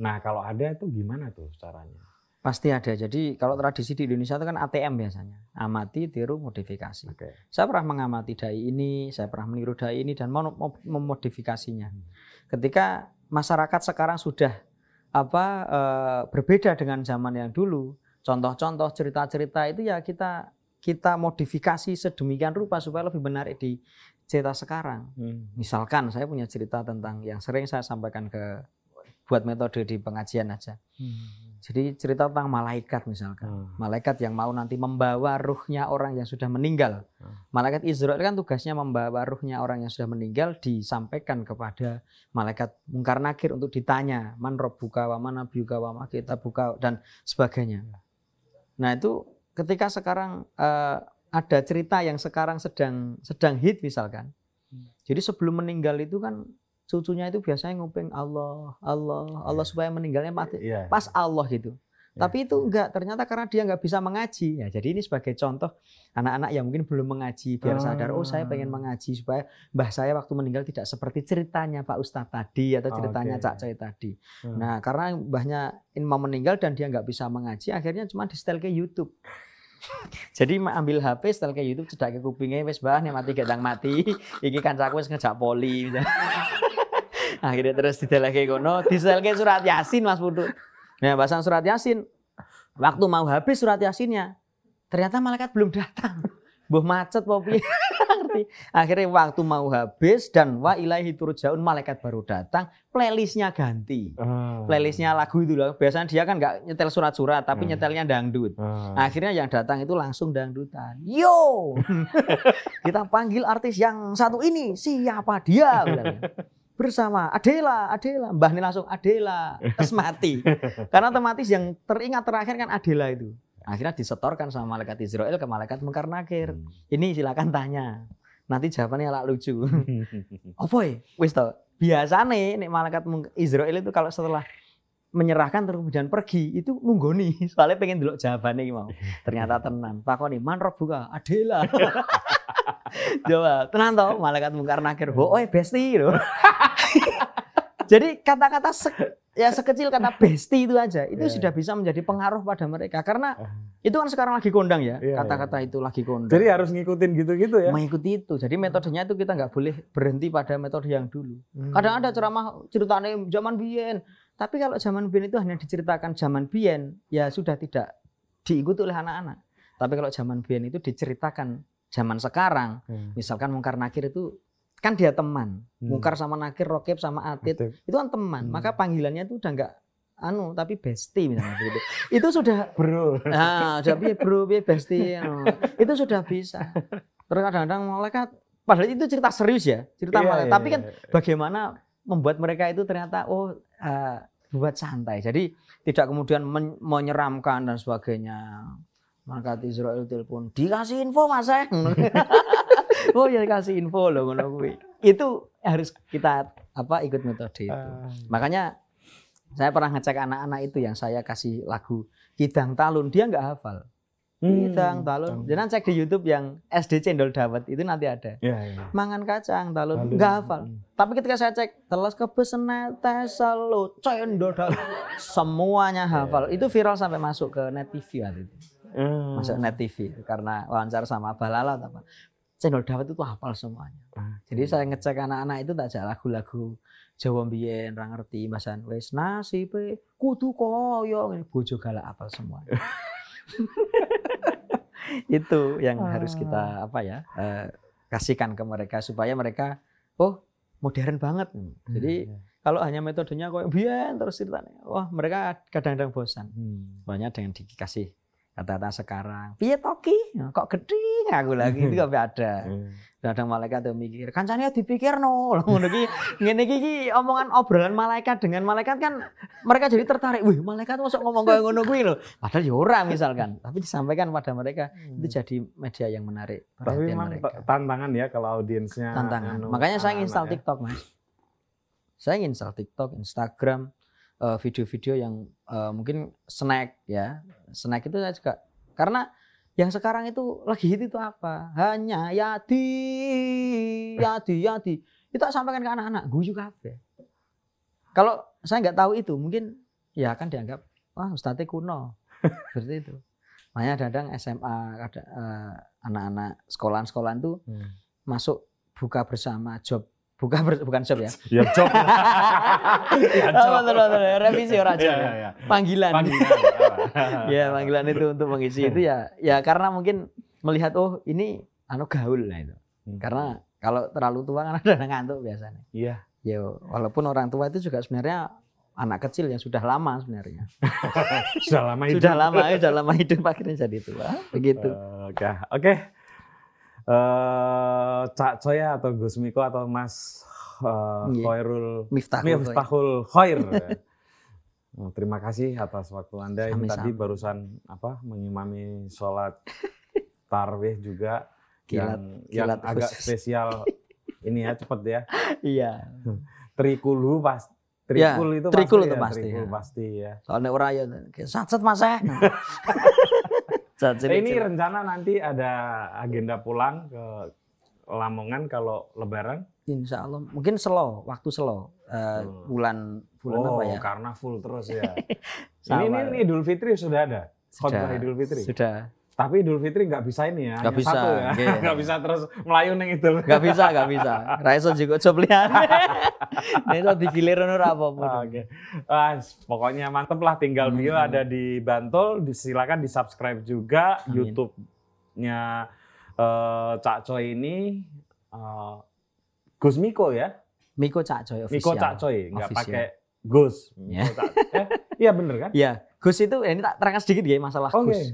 Nah kalau ada itu gimana tuh caranya? Pasti ada. Jadi kalau tradisi di Indonesia itu kan ATM biasanya. Amati, tiru, modifikasi. Oke. Saya pernah mengamati dai ini, saya pernah meniru dai ini dan mau memodifikasinya. Ketika masyarakat sekarang sudah apa eh, berbeda dengan zaman yang dulu, contoh-contoh cerita-cerita itu ya kita kita modifikasi sedemikian rupa supaya lebih menarik di cerita sekarang. Hmm. Misalkan saya punya cerita tentang yang sering saya sampaikan ke buat metode di pengajian aja. Jadi cerita tentang malaikat misalkan. Hmm. Malaikat yang mau nanti membawa ruhnya orang yang sudah meninggal. Hmm. Malaikat Israel kan tugasnya membawa ruhnya orang yang sudah meninggal disampaikan kepada malaikat mungkar nakir untuk ditanya man buka wa mana biuka wa kita buka dan sebagainya. Nah itu ketika sekarang eh, ada cerita yang sekarang sedang sedang hit misalkan. Hmm. Jadi sebelum meninggal itu kan cucunya itu biasanya nguping Allah, Allah, Allah Iya. supaya meninggalnya mati Iya. pas Allah gitu. Ya. Tapi itu enggak, ternyata karena dia enggak bisa mengaji. Ya, jadi ini sebagai contoh anak-anak yang mungkin belum mengaji biar sadar, oh saya pengen Ah. mengaji supaya mbah saya waktu meninggal tidak seperti ceritanya Pak Ustadz tadi atau ceritanya Oke. Cak Coy tadi. Hmm. Nah, karena mbahnya mau meninggal dan dia nggak bisa mengaji, akhirnya cuma di setel ke YouTube. Jadi ambil HP setel ke YouTube cedak ke kupingnya wis bah nih mati gedang mati. Iki kancaku wis ngejak poli. Akhirnya terus dideleke kono, diselke surat Yasin Mas Putu. Nah, bahasan surat Yasin. Waktu mau habis surat Yasinnya, ternyata malaikat belum datang. Mbah macet? Ngerti. Akhirnya waktu mau habis dan wa ilaihi turjaun malaikat baru datang, playlistnya ganti Ah. playlistnya lagu itu loh. Biasanya dia kan nggak nyetel surat-surat, tapi Hmm. nyetelnya dangdut. Ah. Akhirnya yang datang itu langsung dangdutan. Yo, kita panggil artis yang satu ini. Siapa dia? Bersama Adela, Adela. Mbah ini langsung Adela. Terus mati. Karena otomatis yang teringat terakhir kan Adela itu. Akhirnya disetorkan sama malaikat Israel ke malaikat Mungkar Nakir. Hmm. Ini silakan tanya. Nanti jawabannya lah lucu. Apa ya? Wis tau. Biasane nek malaikat Israel itu kalau setelah menyerahkan terus kemudian pergi itu nunggoni soalnya pengen dulu jawabannya mau. Ternyata tenan. Takoni man buka Adela. Coba tenan toh malaikat mungkar nakir. Oh, eh besti lho. Jadi kata-kata se- ya sekecil kata besti itu aja itu Iya, sudah bisa menjadi pengaruh pada mereka karena itu kan sekarang lagi kondang ya Iya, kata-kata iya. itu lagi kondang Jadi harus ngikutin gitu-gitu ya. mengikuti itu. Jadi metodenya itu kita nggak boleh berhenti pada metode yang dulu. Hmm. Kadang ada ceramah ceritanya zaman biyen, tapi kalau zaman biyen itu hanya diceritakan zaman biyen, ya sudah tidak diikuti oleh anak-anak. Tapi kalau zaman biyen itu diceritakan zaman sekarang, Hmm. misalkan Mungkar Nakir itu kan dia teman. Hmm. Mungkar sama Nakir, Rokib sama Atid, Betul. itu kan teman. Hmm. Maka panggilannya itu udah nggak anu tapi besti misalnya begitu. Itu sudah Bro. Nah, udah piye bro, piye besti. Oh, itu sudah bisa. Terus kadang-kadang malaikat, padahal itu cerita serius ya, cerita Iya, malaikat. iya, Tapi kan iya. bagaimana membuat mereka itu ternyata oh eh, buat santai. Jadi tidak kemudian men- menyeramkan dan sebagainya. Malaikat Israel telepon, dikasih info mas saya. oh ya kasih info loh kuwi. Itu harus kita apa ikut metode itu. Ah. Makanya saya pernah ngecek anak-anak itu yang saya kasih lagu Kidang Talun, dia nggak hafal. Kidang Talun. Jangan cek di YouTube yang SD Cendol Dawet itu nanti ada. Ya, ya. Mangan kacang talun, nggak hafal. Tapi ketika saya cek telas kebesen tes selalu cendol Dawet, semuanya hafal. Itu viral sampai masuk ke net TV waktu itu. Hmm. Masuk net TV karena wawancara sama Balala atau apa. Cendol Dawet itu hafal semuanya. Ah. Jadi saya ngecek anak-anak itu tak ajak lagu-lagu Jawa mbiyen ra ngerti bahasan wis nasibe kudu koyo ngene bojo galak apal semua. itu yang harus kita apa ya eh, kasihkan ke mereka supaya mereka oh modern banget. Jadi kalau hanya metodenya kayak biyen terus ceritanya, wah mereka kadang-kadang bosan. Hmm. Banyak dengan dikasih kata-kata sekarang. Piye toki? Kok gede aku lagi itu sampai ada. Hmm. Kadang malaikat tuh mikir, kancane dipikir no. Ngono iki ngene iki omongan obrolan malaikat dengan malaikat kan mereka jadi tertarik. Wih, malaikat masuk ngomong kayak ngono kuwi lho. Padahal ya ora misalkan, tapi disampaikan pada mereka itu jadi media yang menarik Tapi memang tantangan ya kalau audiensnya. Tantangan. anu, Makanya saya anak-anak install ya. TikTok, Mas. Saya install TikTok, Instagram, video-video yang eh, mungkin snack ya. Snack itu saya juga karena yang sekarang itu lagi hit itu apa? Hanya Yadi, Yadi, Yadi. Itu sampaikan ke anak-anak, guyu kabeh. Kalau saya nggak tahu itu, mungkin ya akan dianggap wah ustadznya kuno. Seperti itu. Makanya kadang SMA, ada eh, anak-anak sekolahan-sekolahan tuh Hmm. masuk buka bersama job buka ber- bukan job ya Ya job. ya Oh, job. betul, betul. revisi orang job Ya, ya. ya, panggilan Panggilan. ya panggilan itu untuk mengisi itu ya ya karena mungkin melihat oh ini anu gaul lah itu Hmm. karena kalau terlalu tua kan ada ngantuk biasanya Iya. ya walaupun orang tua itu juga sebenarnya anak kecil yang sudah lama sebenarnya Sudah lama hidup. sudah lama sudah lama hidup akhirnya jadi tua begitu Oke, oke. Eh, Cak Coya atau Gus Miko atau Mas Iya. Khairul Miftahul Khair. Miftahul Khair. Oh, terima kasih atas waktu Anda ini Sami-sami. tadi barusan apa mengimami sholat tarwih juga Kilat- yang yang kilat agak khusus. spesial ini ya cepet ya. iya Trikulu pas Ya, trikul itu trikul pasti itu ya, pasti, trikul ya. pasti ya. soalnya orang ya satset mas eh Eh, ini rencana nanti ada agenda pulang ke Lamongan kalau Lebaran. Insya Allah mungkin slow waktu slow Hmm. bulan bulan oh, apa ya karena full terus ya. ini, ini, ini Idul Fitri sudah ada. Sudah. Khotbah Idul Fitri. sudah Tapi Idul Fitri nggak bisa ini ya. Nggak bisa, Satu ya. oke. Nggak bisa terus melayu neng Idul. nggak bisa nggak bisa Raiso juga coplian ini tuh digilir nur apa pun Ah, Oke. Ah, pokoknya mantep lah tinggal Hmm. bio ada di Bantul. Silakan di subscribe juga. YouTube-nya eh, Cak Coy ini. eh, Gus Miko ya. Miko Cak Miko official Cak Coy, nggak pakai Gus. Ya. Miko eh, iya bener kan? ya Gus itu eh, ini tak terangkan sedikit ya masalah Oke. Gus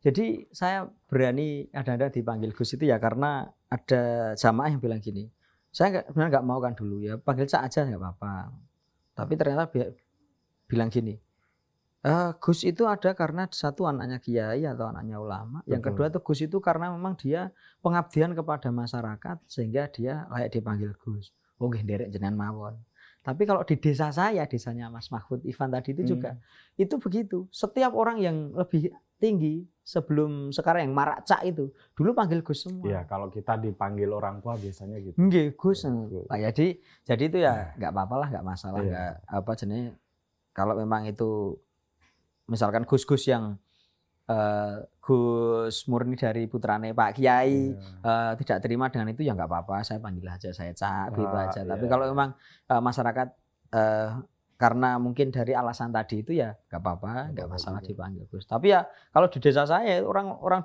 jadi saya berani ada-ada dipanggil Gus itu ya karena ada jamaah yang bilang gini saya nggak sebenarnya nggak mau kan dulu ya panggil Cak aja nggak apa-apa tapi ternyata bi- bilang gini "Eh, Gus itu ada karena satu anaknya kiai atau anaknya ulama yang Betul. kedua tuh Gus itu karena memang dia pengabdian kepada masyarakat sehingga dia layak dipanggil Gus oh nggih nderek jenengan mawon tapi kalau di desa saya desanya Mas Mahfud Ivan tadi itu juga Hmm. itu begitu setiap orang yang lebih tinggi sebelum sekarang yang marak cak itu dulu panggil Gus semua Iya, kalau kita dipanggil orang tua biasanya gitu. Nggih, Gus. Gus. Nah, jadi jadi itu ya nggak apa-apa lah, nggak masalah, Iya. nggak apa jenis kalau memang itu misalkan Gus-Gus yang eh, Gus murni dari putrane Pak Kiai Iya. eh, tidak terima dengan itu ya nggak apa-apa, saya panggil aja saya cak gitu Ah, aja. Tapi iya. kalau memang eh, masyarakat eh, karena mungkin dari alasan tadi itu ya nggak apa-apa, Nggak masalah dipanggil Gus. Tapi ya kalau di desa saya orang orang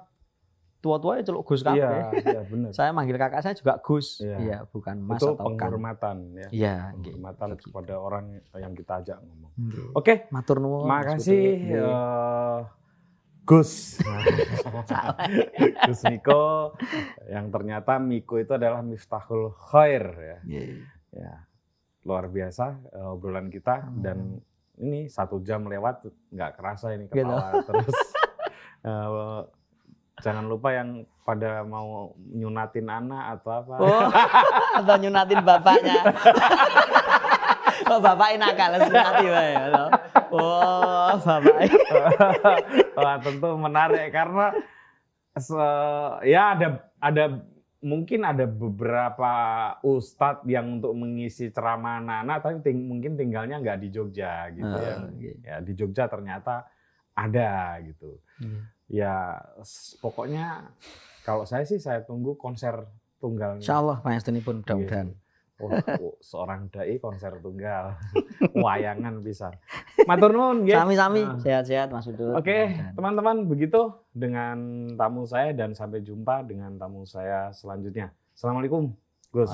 tua-tua ya celuk Gus kabeh. Iya, iya benar. Saya manggil kakak saya juga Gus. Iya. Iya, bukan Mas Itu atau Kang. penghormatan ya. Iya, nggih. Penghormatan Begitu. kepada orang yang kita ajak ngomong. Nggih. Oke, Matur nuwun. makasih eh, Gus. Gus Miko yang ternyata Miko itu adalah Miftahul Khair ya. Nggih. Ya. Luar biasa eh, obrolan kita Hmm. dan ini satu jam lewat nggak kerasa ini Gitu. kepala terus. Eh, Jangan lupa yang pada mau nyunatin anak atau apa. Oh, atau nyunatin bapaknya. oh, bapaknya nakal sunati wae. Oh, bapaknya. Wah, tentu menarik karena se- ya ada ada mungkin ada beberapa ustadz yang untuk mengisi ceramah anak-anak tapi ting- mungkin tinggalnya nggak di Jogja gitu ya. Oh, oke. Ya di Jogja ternyata ada gitu. Iya. Ya pokoknya kalau saya sih saya tunggu konser tunggalnya. Insya Allah pun mudah-mudahan. Oh, oh, seorang dai konser tunggal. Wayangan bisa. Matur nuwun nggih. Sami-sami, Nah. sehat-sehat Mas Udut. Oke, Mudah-mudahan. teman-teman begitu dengan tamu saya dan sampai jumpa dengan tamu saya selanjutnya. Assalamualaikum, Gus.